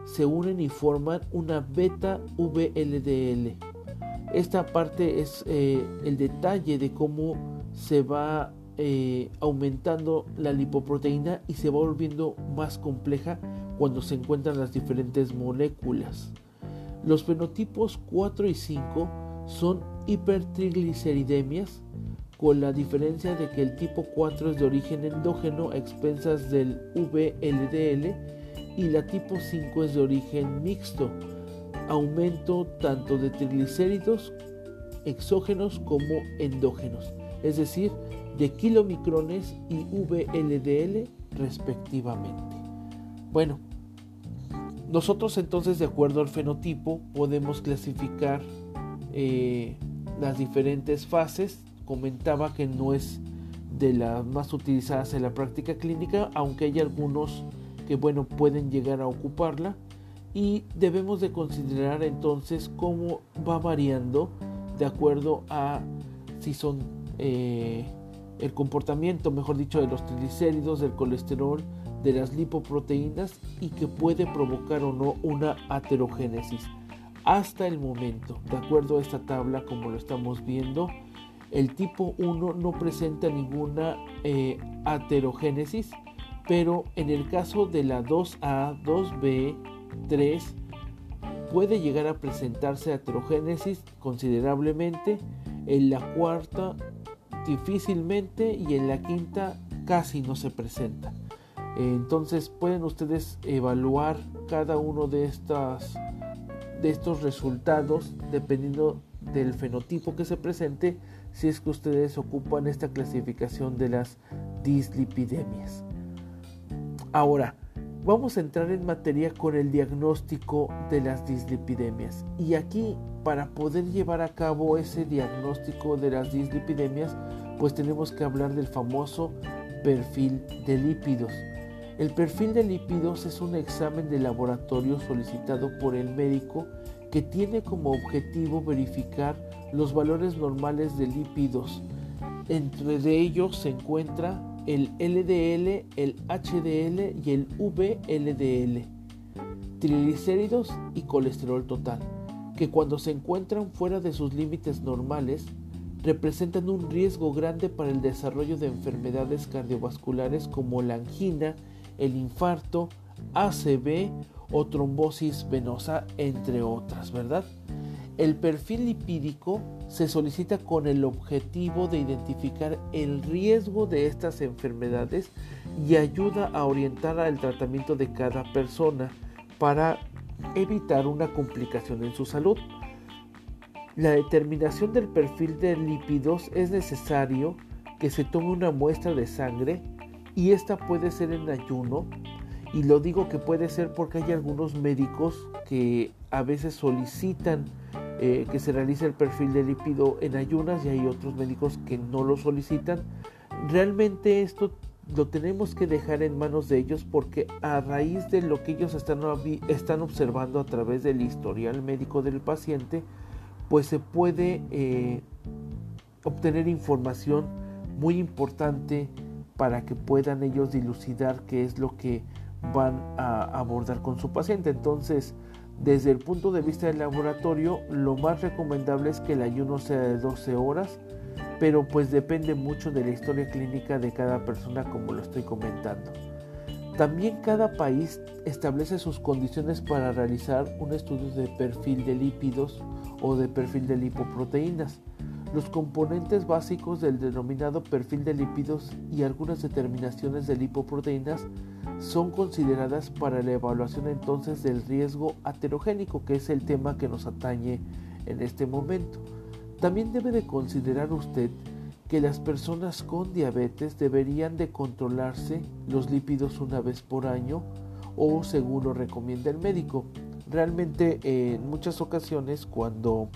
se unen y forman una beta VLDL. Esta parte es eh, el detalle de cómo se va eh, aumentando la lipoproteína y se va volviendo más compleja cuando se encuentran las diferentes moléculas. Los fenotipos 4 y 5 son hipertrigliceridemias, con la diferencia de que el tipo 4 es de origen endógeno a expensas del VLDL y la tipo 5 es de origen mixto, aumento tanto de triglicéridos exógenos como endógenos, es decir, de kilomicrones y VLDL respectivamente. Bueno, Nosotros entonces de acuerdo al fenotipo podemos clasificar eh, las diferentes fases. Comentaba que no es de las más utilizadas en la práctica clínica, aunque hay algunos que bueno pueden llegar a ocuparla y debemos de considerar entonces cómo va variando de acuerdo a si son eh, el comportamiento, mejor dicho, de los triglicéridos, del colesterol, de las lipoproteínas y que puede provocar o no una aterogénesis. Hasta el momento, de acuerdo a esta tabla como lo estamos viendo, el tipo 1 no presenta ninguna eh, aterogénesis, pero en el caso de la 2A, 2B, 3 puede llegar a presentarse aterogénesis considerablemente, en la cuarta difícilmente y en la quinta casi no se presenta. Entonces pueden ustedes evaluar cada uno de estas de estos resultados dependiendo del fenotipo que se presente si es que ustedes ocupan esta clasificación de las dislipidemias. Ahora, vamos a entrar en materia con el diagnóstico de las dislipidemias. Y aquí, para poder llevar a cabo ese diagnóstico de las dislipidemias, pues tenemos que hablar del famoso perfil de lípidos. El perfil de lípidos es un examen de laboratorio solicitado por el médico que tiene como objetivo verificar los valores normales de lípidos. Entre de ellos se encuentra el LDL, el HDL y el VLDL, triglicéridos y colesterol total, que cuando se encuentran fuera de sus límites normales, representan un riesgo grande para el desarrollo de enfermedades cardiovasculares como la angina, el infarto, ACV o trombosis venosa, entre otras, ¿verdad? El perfil lipídico se solicita con el objetivo de identificar el riesgo de estas enfermedades y ayuda a orientar al tratamiento de cada persona para evitar una complicación en su salud. La determinación del perfil de lípidos es necesario que se tome una muestra de sangre y esta puede ser en ayuno y lo digo que puede ser porque hay algunos médicos que a veces solicitan eh, que se realice el perfil de lípido en ayunas y hay otros médicos que no lo solicitan. Realmente esto lo tenemos que dejar en manos de ellos porque a raíz de lo que ellos están, están observando a través del historial médico del paciente, pues se puede eh, obtener información muy importante para que puedan ellos dilucidar qué es lo que van a abordar con su paciente. Entonces, desde el punto de vista del laboratorio, lo más recomendable es que el ayuno sea de 12 horas, pero pues depende mucho de la historia clínica de cada persona como lo estoy comentando. También cada país establece sus condiciones para realizar un estudio de perfil de lípidos o de perfil de lipoproteínas. Los componentes básicos del denominado perfil de lípidos y algunas determinaciones de lipoproteínas son consideradas para la evaluación entonces del riesgo aterogénico, que es el tema que nos atañe en este momento. También debe de considerar usted que las personas con diabetes deberían de controlarse los lípidos una vez por año o según lo recomienda el médico. Realmente en muchas ocasiones cuando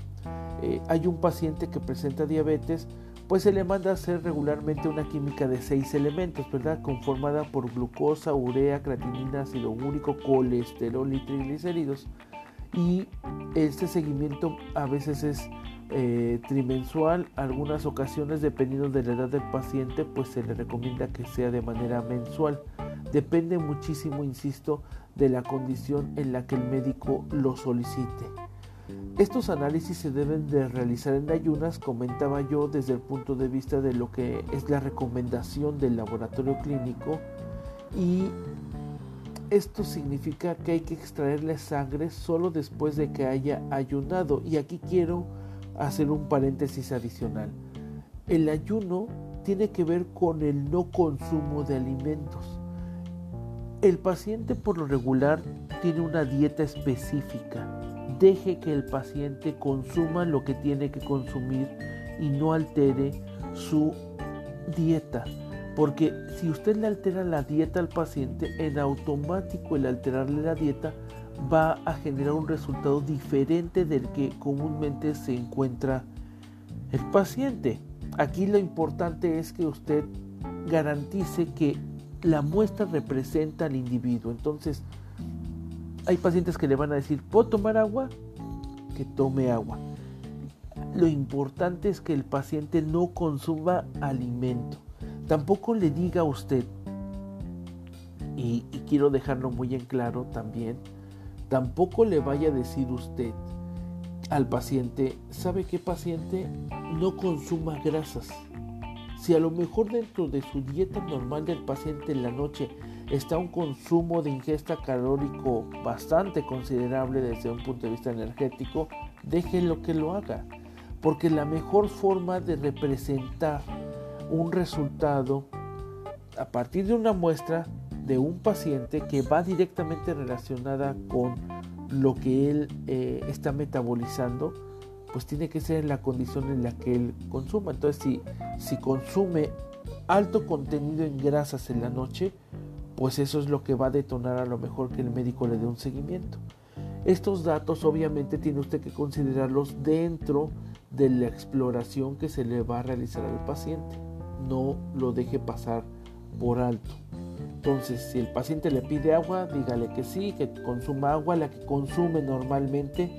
eh, hay un paciente que presenta diabetes, pues se le manda a hacer regularmente una química de seis elementos, ¿verdad? Conformada por glucosa, urea, creatinina, ácido úrico, colesterol y triglicéridos. Y este seguimiento a veces es eh, trimensual, algunas ocasiones dependiendo de la edad del paciente, pues se le recomienda que sea de manera mensual. Depende muchísimo, insisto, de la condición en la que el médico lo solicite. Estos análisis se deben de realizar en ayunas, comentaba yo, desde el punto de vista de lo que es la recomendación del laboratorio clínico y esto significa que hay que extraerle sangre solo después de que haya ayunado y aquí quiero hacer un paréntesis adicional. El ayuno tiene que ver con el no consumo de alimentos. El paciente por lo regular tiene una dieta específica deje que el paciente consuma lo que tiene que consumir y no altere su dieta. Porque si usted le altera la dieta al paciente, en automático el alterarle la dieta va a generar un resultado diferente del que comúnmente se encuentra el paciente. Aquí lo importante es que usted garantice que la muestra representa al individuo. Entonces, hay pacientes que le van a decir, ¿puedo tomar agua? Que tome agua. Lo importante es que el paciente no consuma alimento. Tampoco le diga a usted, y, y quiero dejarlo muy en claro también, tampoco le vaya a decir usted al paciente, ¿sabe qué paciente? No consuma grasas. Si a lo mejor dentro de su dieta normal del paciente en la noche está un consumo de ingesta calórico bastante considerable desde un punto de vista energético, déjenlo que lo haga. Porque la mejor forma de representar un resultado a partir de una muestra de un paciente que va directamente relacionada con lo que él eh, está metabolizando, pues tiene que ser en la condición en la que él consuma. Entonces, si, si consume alto contenido en grasas en la noche, pues eso es lo que va a detonar a lo mejor que el médico le dé un seguimiento. Estos datos obviamente tiene usted que considerarlos dentro de la exploración que se le va a realizar al paciente. No lo deje pasar por alto. Entonces, si el paciente le pide agua, dígale que sí, que consuma agua, la que consume normalmente.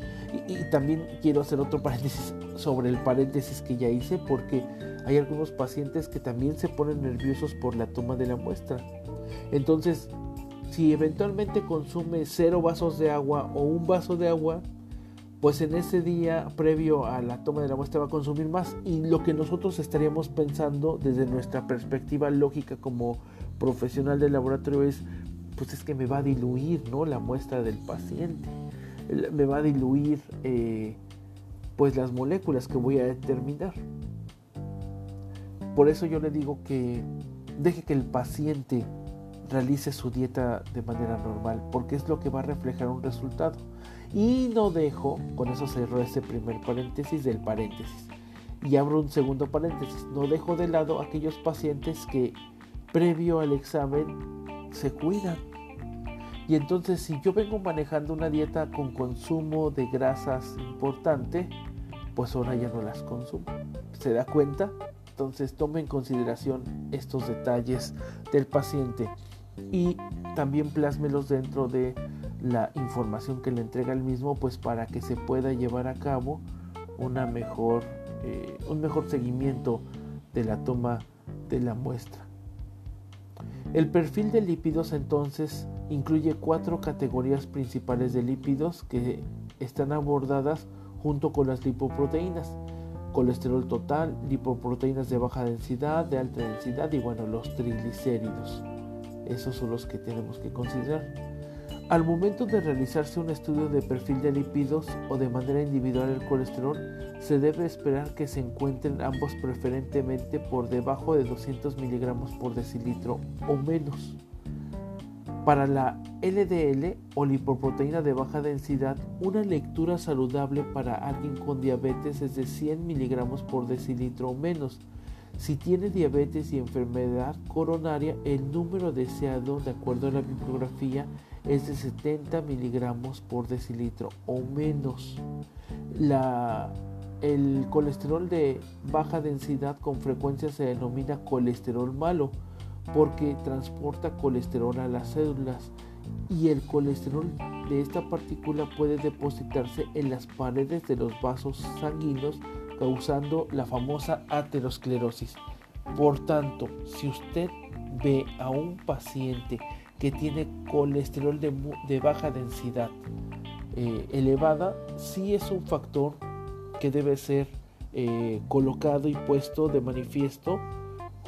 Y, también quiero hacer otro paréntesis sobre el paréntesis que ya hice, porque hay algunos pacientes que también se ponen nerviosos por la toma de la muestra. Entonces, si eventualmente consume cero vasos de agua o un vaso de agua, pues en ese día previo a la toma de la muestra va a consumir más. Y lo que nosotros estaríamos pensando desde nuestra perspectiva lógica como profesional del laboratorio es, pues es que me va a diluir ¿no? la muestra del paciente. Me va a diluir eh, pues las moléculas que voy a determinar. Por eso yo le digo que deje que el paciente realice su dieta de manera normal, porque es lo que va a reflejar un resultado. Y no dejo, con eso cerro este primer paréntesis del paréntesis. Y abro un segundo paréntesis. No dejo de lado aquellos pacientes que previo al examen se cuidan. Y entonces si yo vengo manejando una dieta con consumo de grasas importante, pues ahora ya no las consumo. ¿Se da cuenta? Entonces tome en consideración estos detalles del paciente y también plásmelos dentro de la información que le entrega el mismo pues para que se pueda llevar a cabo una mejor, eh, un mejor seguimiento de la toma de la muestra. El perfil de lípidos entonces incluye cuatro categorías principales de lípidos que están abordadas junto con las lipoproteínas. Colesterol total, lipoproteínas de baja densidad, de alta densidad y bueno, los triglicéridos. Esos son los que tenemos que considerar. Al momento de realizarse un estudio de perfil de lípidos o de manera individual el colesterol, se debe esperar que se encuentren ambos preferentemente por debajo de 200 miligramos por decilitro o menos. Para la LDL o lipoproteína de baja densidad, una lectura saludable para alguien con diabetes es de 100 miligramos por decilitro o menos si tiene diabetes y enfermedad coronaria, el número deseado, de acuerdo a la bibliografía, es de 70 miligramos por decilitro o menos. El colesterol de baja densidad con frecuencia se denomina colesterol malo porque transporta colesterol a las células y el colesterol de esta partícula puede depositarse en las paredes de los vasos sanguíneos causando la famosa aterosclerosis. Por tanto, si usted ve a un paciente que tiene colesterol de, baja densidad eh, elevada, sí es un factor que debe ser eh, colocado y puesto de manifiesto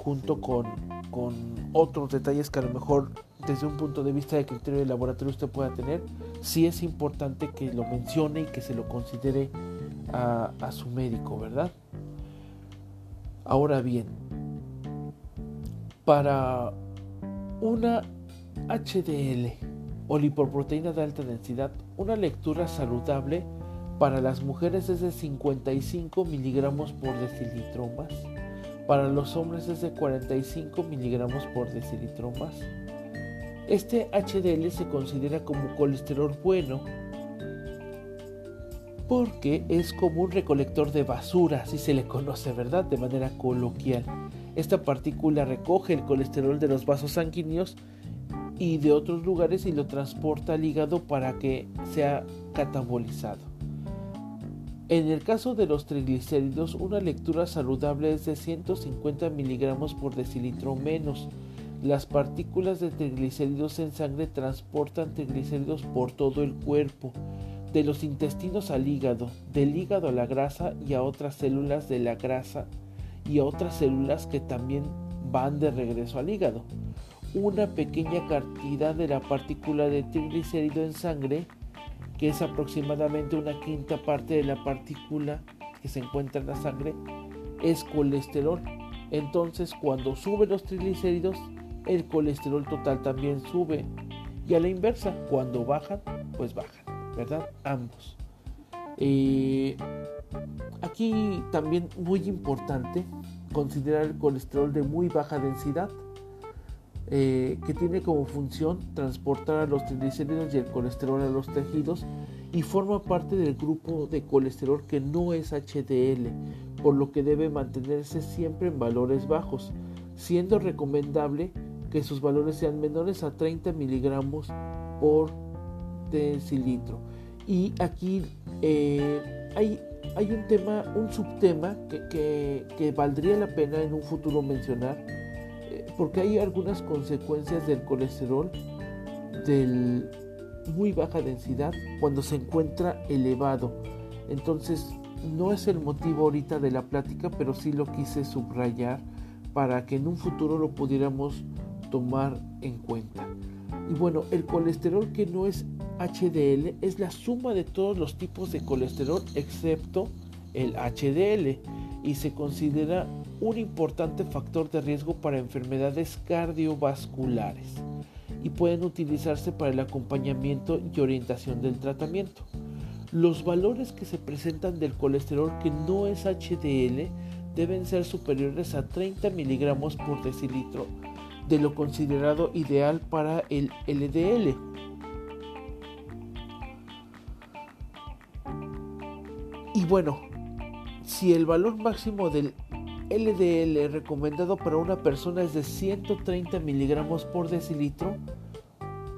junto con, con otros detalles que a lo mejor desde un punto de vista de criterio de laboratorio usted pueda tener, sí es importante que lo mencione y que se lo considere a, su médico, ¿verdad? Ahora bien, para una HDL o lipoproteína de alta densidad, una lectura saludable para las mujeres es de 55 miligramos por decilitro más. Para los hombres es de 45 miligramos por decilitro más. Este HDL se considera como colesterol bueno porque es como un recolector de basura, así se le conoce, ¿verdad? De manera coloquial. Esta partícula recoge el colesterol de los vasos sanguíneos y de otros lugares y lo transporta al hígado para que sea catabolizado. En el caso de los triglicéridos, una lectura saludable es de 150 miligramos por decilitro menos. Las partículas de triglicéridos en sangre transportan triglicéridos por todo el cuerpo, de los intestinos al hígado, del hígado a la grasa y a otras células de la grasa y a otras células que también van de regreso al hígado una pequeña cantidad de la partícula de triglicérido en sangre, que es aproximadamente una quinta parte de la partícula que se encuentra en la sangre, es colesterol. Entonces, cuando suben los triglicéridos, el colesterol total también sube. Y a la inversa, cuando bajan, pues bajan, ¿verdad? Ambos. Eh, aquí también muy importante considerar el colesterol de muy baja densidad eh, que tiene como función transportar los triglicéridos y el colesterol a los tejidos y forma parte del grupo de colesterol que no es HDL, por lo que debe mantenerse siempre en valores bajos, siendo recomendable que sus valores sean menores a 30 miligramos por decilitro. Y aquí eh, hay, hay, un tema, un subtema que, que valdría la pena en un futuro mencionar, porque hay algunas consecuencias del colesterol de muy baja densidad cuando se encuentra elevado. Entonces, no es el motivo ahorita de la plática, pero sí lo quise subrayar para que en un futuro lo pudiéramos tomar en cuenta. Y bueno, el colesterol que no es HDL es la suma de todos los tipos de colesterol excepto el HDL y se considera un importante factor de riesgo para enfermedades cardiovasculares y pueden utilizarse para el acompañamiento y orientación del tratamiento. Los valores que se presentan del colesterol que no es HDL deben ser superiores a 30 miligramos por decilitro de lo considerado ideal para el LDL. Y bueno, si el valor máximo del LDL recomendado para una persona es de 130 miligramos por decilitro,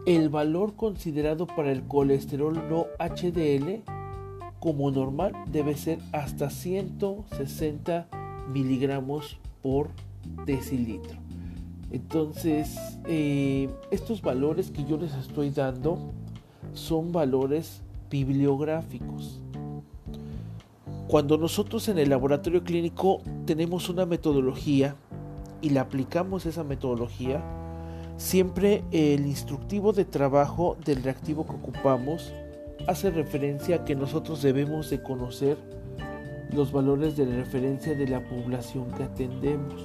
el valor considerado para el colesterol no HDL como normal debe ser hasta 160 miligramos por decilitro. Entonces, eh, estos valores que yo les estoy dando son valores bibliográficos. Cuando nosotros en el laboratorio clínico tenemos una metodología y la aplicamos esa metodología, siempre el instructivo de trabajo del reactivo que ocupamos hace referencia a que nosotros debemos de conocer los valores de referencia de la población que atendemos.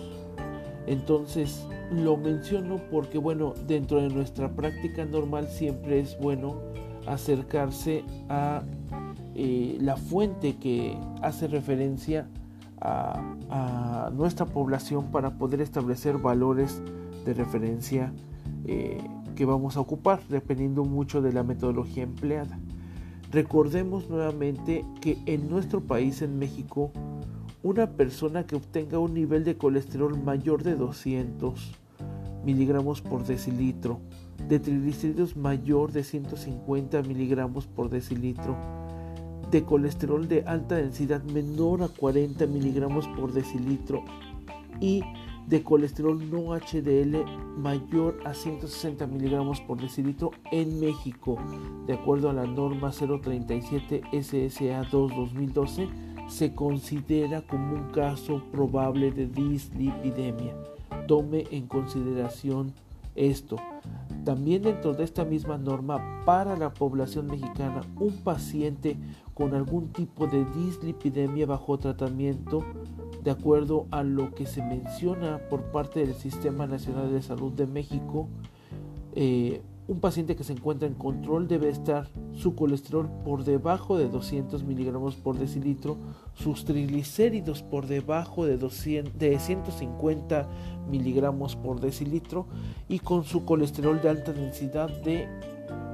Entonces, lo menciono porque, bueno, dentro de nuestra práctica normal siempre es bueno acercarse a la fuente que hace referencia a, nuestra población para poder establecer valores de referencia eh, que vamos a ocupar dependiendo mucho de la metodología empleada. Recordemos nuevamente que en nuestro país, en México, una persona que obtenga un nivel de colesterol mayor de 200 miligramos por decilitro, de triglicéridos mayor de 150 miligramos por decilitro, de colesterol de alta densidad menor a 40 miligramos por decilitro y de colesterol no HDL mayor a 160 miligramos por decilitro en México, de acuerdo a la norma 037 SSA 2 2012, se considera como un caso probable de dislipidemia. Tome en consideración esto. También dentro de esta misma norma para la población mexicana, un paciente con algún tipo de dislipidemia bajo tratamiento, de acuerdo a lo que se menciona por parte del Sistema Nacional de Salud de México, eh, un paciente que se encuentra en control debe estar su colesterol por debajo de 200 miligramos por decilitro, sus triglicéridos por debajo de, 200, de 150 miligramos por decilitro y con su colesterol de alta densidad de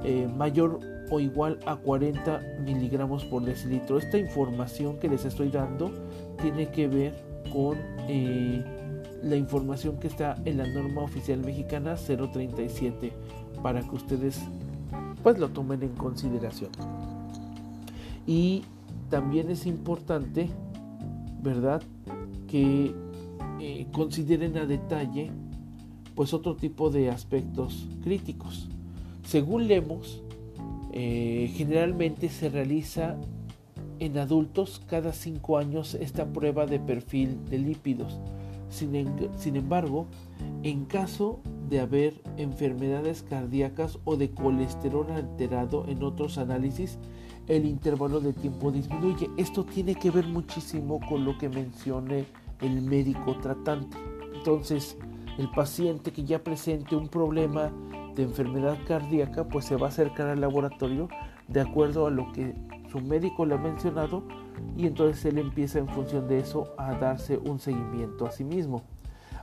eh, mayor o igual a 40 miligramos por decilitro. Esta información que les estoy dando tiene que ver con eh, la información que está en la norma oficial mexicana 037 para que ustedes pues lo tomen en consideración. Y también es importante, ¿verdad? Que eh, consideren a detalle pues otro tipo de aspectos críticos. Según leemos, eh, generalmente se realiza en adultos cada 5 años esta prueba de perfil de lípidos. sin embargo, en caso de haber enfermedades cardíacas o de colesterol alterado en otros análisis, el intervalo de tiempo disminuye. Esto tiene que ver muchísimo con lo que mencione el médico tratante. Entonces, el paciente que ya presente un problema de enfermedad cardíaca, pues se va a acercar al laboratorio de acuerdo a lo que su médico le ha mencionado y entonces él empieza en función de eso a darse un seguimiento a sí mismo.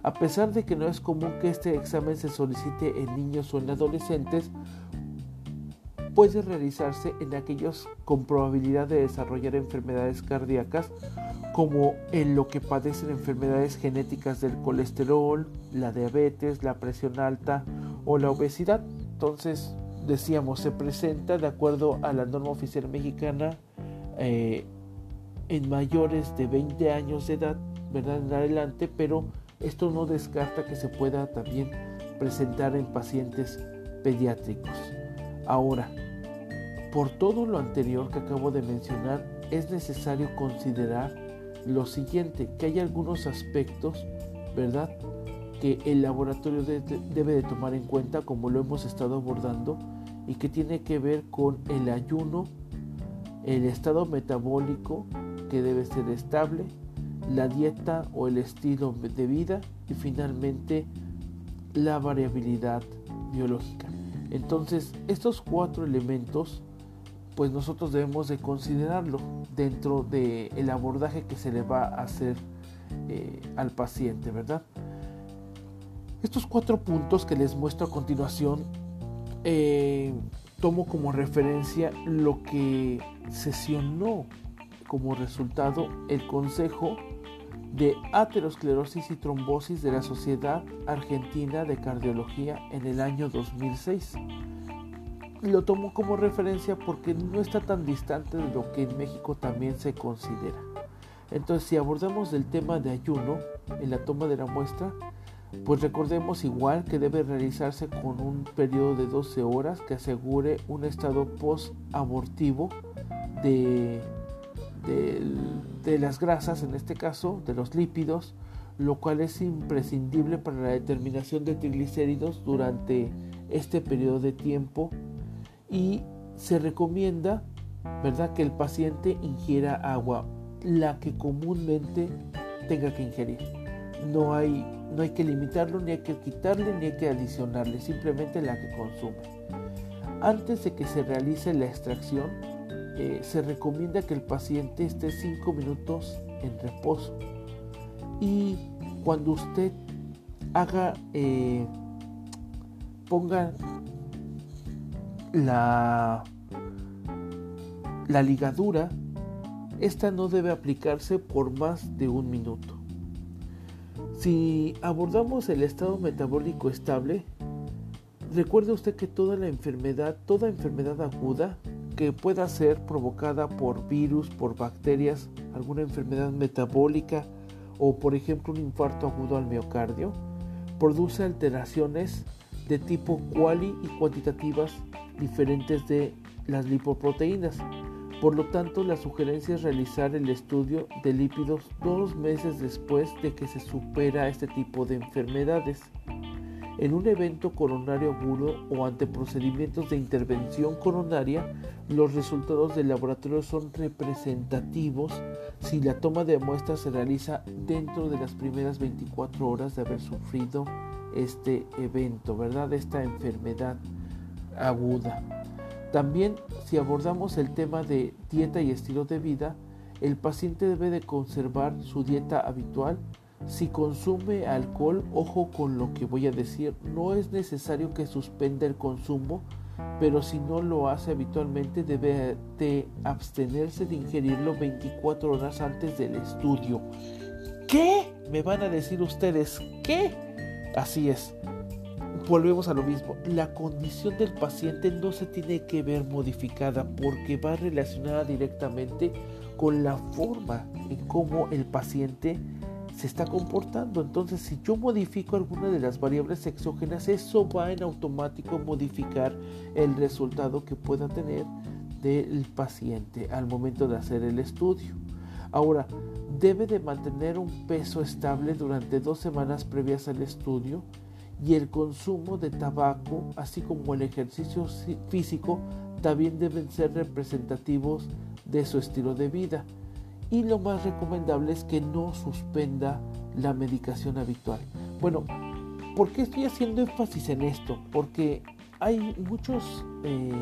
A pesar de que no es común que este examen se solicite en niños o en adolescentes, puede realizarse en aquellos con probabilidad de desarrollar enfermedades cardíacas como en lo que padecen enfermedades genéticas del colesterol, la diabetes, la presión alta o la obesidad. Entonces, decíamos, se presenta de acuerdo a la norma oficial mexicana eh, en mayores de 20 años de edad, ¿verdad? En adelante, pero esto no descarta que se pueda también presentar en pacientes pediátricos. Ahora, por todo lo anterior que acabo de mencionar, es necesario considerar lo siguiente, que hay algunos aspectos, ¿verdad? Que el laboratorio debe de tomar en cuenta, como lo hemos estado abordando, y que tiene que ver con el ayuno, el estado metabólico, que debe ser estable, la dieta o el estilo de vida y finalmente la variabilidad biológica. Entonces, estos cuatro elementos, pues nosotros debemos de considerarlo dentro del abordaje que se le va a hacer eh, al paciente, ¿verdad? Estos cuatro puntos que les muestro a continuación, eh, tomo como referencia lo que sesionó como resultado el Consejo de aterosclerosis y trombosis de la Sociedad Argentina de Cardiología en el año 2006. Lo tomo como referencia porque no está tan distante de lo que en México también se considera. Entonces, si abordamos el tema de ayuno en la toma de la muestra, pues recordemos igual que debe realizarse con un periodo de 12 horas que asegure un estado post-abortivo de de, las grasas, en este caso, de los lípidos, lo cual es imprescindible para la determinación de triglicéridos durante este periodo de tiempo y se recomienda ¿verdad? que el paciente ingiera agua, la que comúnmente tenga que ingerir. No hay, no hay que limitarlo, ni hay que quitarle, ni hay que adicionarle, simplemente la que consume. Antes de que se realice la extracción, eh, se recomienda que el paciente esté 5 minutos en reposo. Y cuando usted haga, eh, ponga la, la ligadura, esta no debe aplicarse por más de un minuto. Si abordamos el estado metabólico estable, recuerde usted que toda la enfermedad, toda enfermedad aguda que pueda ser provocada por virus, por bacterias, alguna enfermedad metabólica o por ejemplo un infarto agudo al miocardio, produce alteraciones de tipo quali y cuantitativas diferentes de las lipoproteínas. Por lo tanto, la sugerencia es realizar el estudio de lípidos dos meses después de que se supera este tipo de enfermedades. En un evento coronario agudo o ante procedimientos de intervención coronaria, los resultados del laboratorio son representativos si la toma de muestras se realiza dentro de las primeras 24 horas de haber sufrido este evento, ¿verdad? Esta enfermedad aguda. También si abordamos el tema de dieta y estilo de vida, el paciente debe de conservar su dieta habitual. Si consume alcohol, ojo con lo que voy a decir, no es necesario que suspenda el consumo, pero si no lo hace habitualmente debe de abstenerse de ingerirlo 24 horas antes del estudio. ¿Qué? Me van a decir ustedes, ¿qué? Así es. Volvemos a lo mismo. La condición del paciente no se tiene que ver modificada porque va relacionada directamente con la forma en cómo el paciente se está comportando. Entonces, si yo modifico alguna de las variables exógenas, eso va en automático a modificar el resultado que pueda tener del paciente al momento de hacer el estudio. Ahora, debe de mantener un peso estable durante dos semanas previas al estudio y el consumo de tabaco, así como el ejercicio físico, también deben ser representativos de su estilo de vida. Y lo más recomendable es que no suspenda la medicación habitual. Bueno, ¿por qué estoy haciendo énfasis en esto? Porque hay muchos, eh,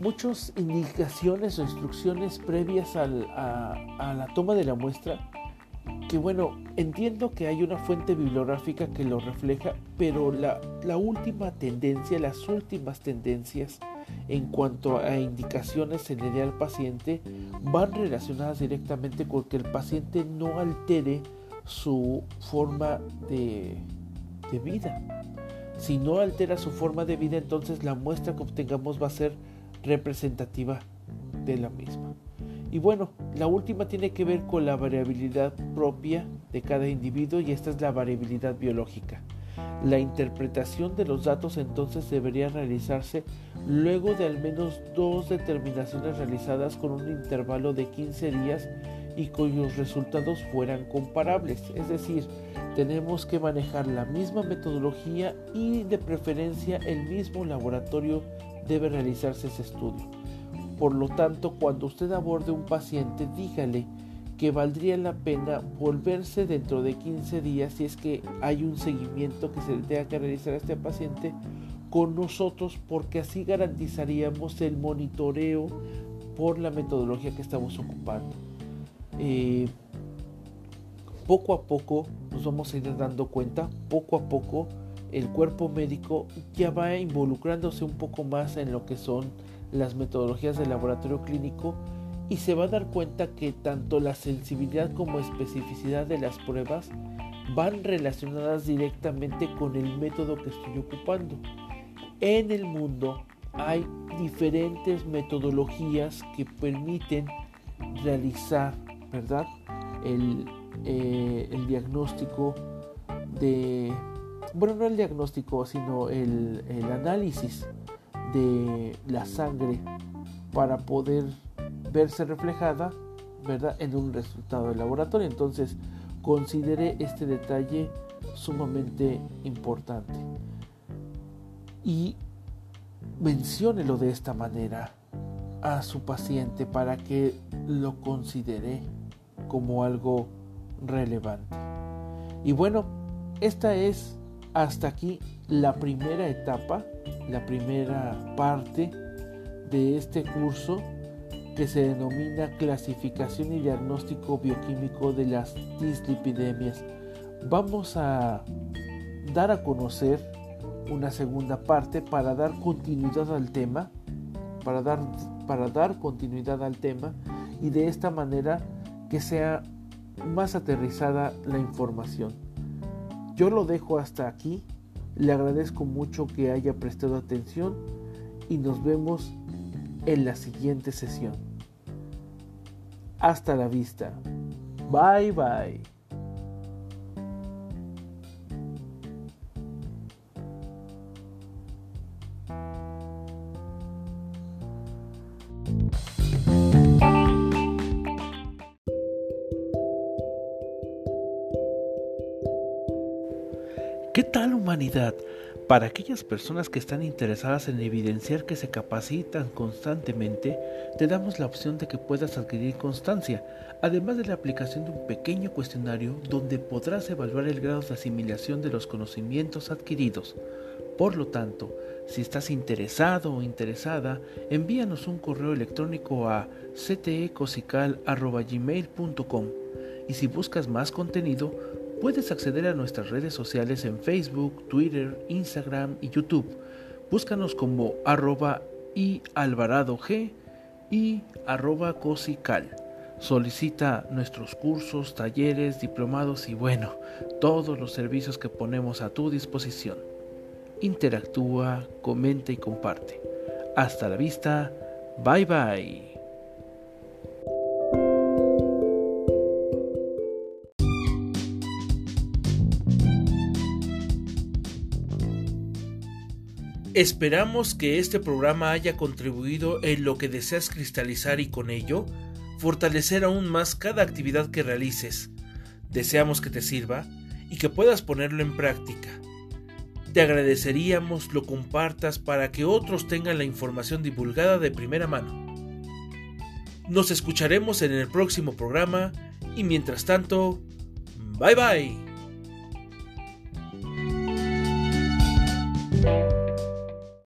muchas indicaciones o instrucciones previas a, a la toma de la muestra que bueno, entiendo que hay una fuente bibliográfica que lo refleja, pero la, última tendencia, las últimas tendencias en cuanto a indicaciones en el al paciente van relacionadas directamente con que el paciente no altere su forma de vida. Si no altera su forma de vida, entonces la muestra que obtengamos va a ser representativa de la misma. Y bueno, la última tiene que ver con la variabilidad propia de cada individuo y esta es la variabilidad biológica. La interpretación de los datos entonces debería realizarse luego de al menos dos determinaciones realizadas con un intervalo de 15 días y cuyos resultados fueran comparables. Es decir, tenemos que manejar la misma metodología y de preferencia el mismo laboratorio debe realizarse ese estudio. Por lo tanto, cuando usted aborde un paciente, dígale que valdría la pena volverse dentro de 15 días si es que hay un seguimiento que se le tenga que realizar a este paciente con nosotros porque así garantizaríamos el monitoreo por la metodología que estamos ocupando. Eh, poco a poco nos vamos a ir dando cuenta, poco a poco el cuerpo médico ya va involucrándose un poco más en lo que son las metodologías del laboratorio clínico y se va a dar cuenta que tanto la sensibilidad como especificidad de las pruebas van relacionadas directamente con el método que estoy ocupando. En el mundo hay diferentes metodologías que permiten realizar, ¿verdad? El, eh, el diagnóstico de, bueno, no el diagnóstico, sino el, el análisis de la sangre para poder verse reflejada ¿verdad? en un resultado de laboratorio. Entonces, considere este detalle sumamente importante. Y menciónelo de esta manera a su paciente para que lo considere como algo relevante. Y bueno, esta es hasta aquí la primera etapa la primera parte de este curso que se denomina clasificación y diagnóstico bioquímico de las dislipidemias. Vamos a dar a conocer una segunda parte para dar continuidad al tema, para dar, para dar continuidad al tema y de esta manera que sea más aterrizada la información. Yo lo dejo hasta aquí le agradezco mucho que haya prestado atención y nos vemos en la siguiente sesión. Hasta la vista. Bye bye. Para aquellas personas que están interesadas en evidenciar que se capacitan constantemente, te damos la opción de que puedas adquirir constancia, además de la aplicación de un pequeño cuestionario donde podrás evaluar el grado de asimilación de los conocimientos adquiridos. Por lo tanto, si estás interesado o interesada, envíanos un correo electrónico a ctecosical.gmail.com y si buscas más contenido, puedes acceder a nuestras redes sociales en Facebook, Twitter, Instagram y YouTube. Búscanos como arroba y alvarado g y arroba cosical. Solicita nuestros cursos, talleres, diplomados y bueno, todos los servicios que ponemos a tu disposición. Interactúa, comenta y comparte. Hasta la vista. Bye bye. Esperamos que este programa haya contribuido en lo que deseas cristalizar y con ello fortalecer aún más cada actividad que realices. Deseamos que te sirva y que puedas ponerlo en práctica. Te agradeceríamos lo compartas para que otros tengan la información divulgada de primera mano. Nos escucharemos en el próximo programa y mientras tanto, bye bye.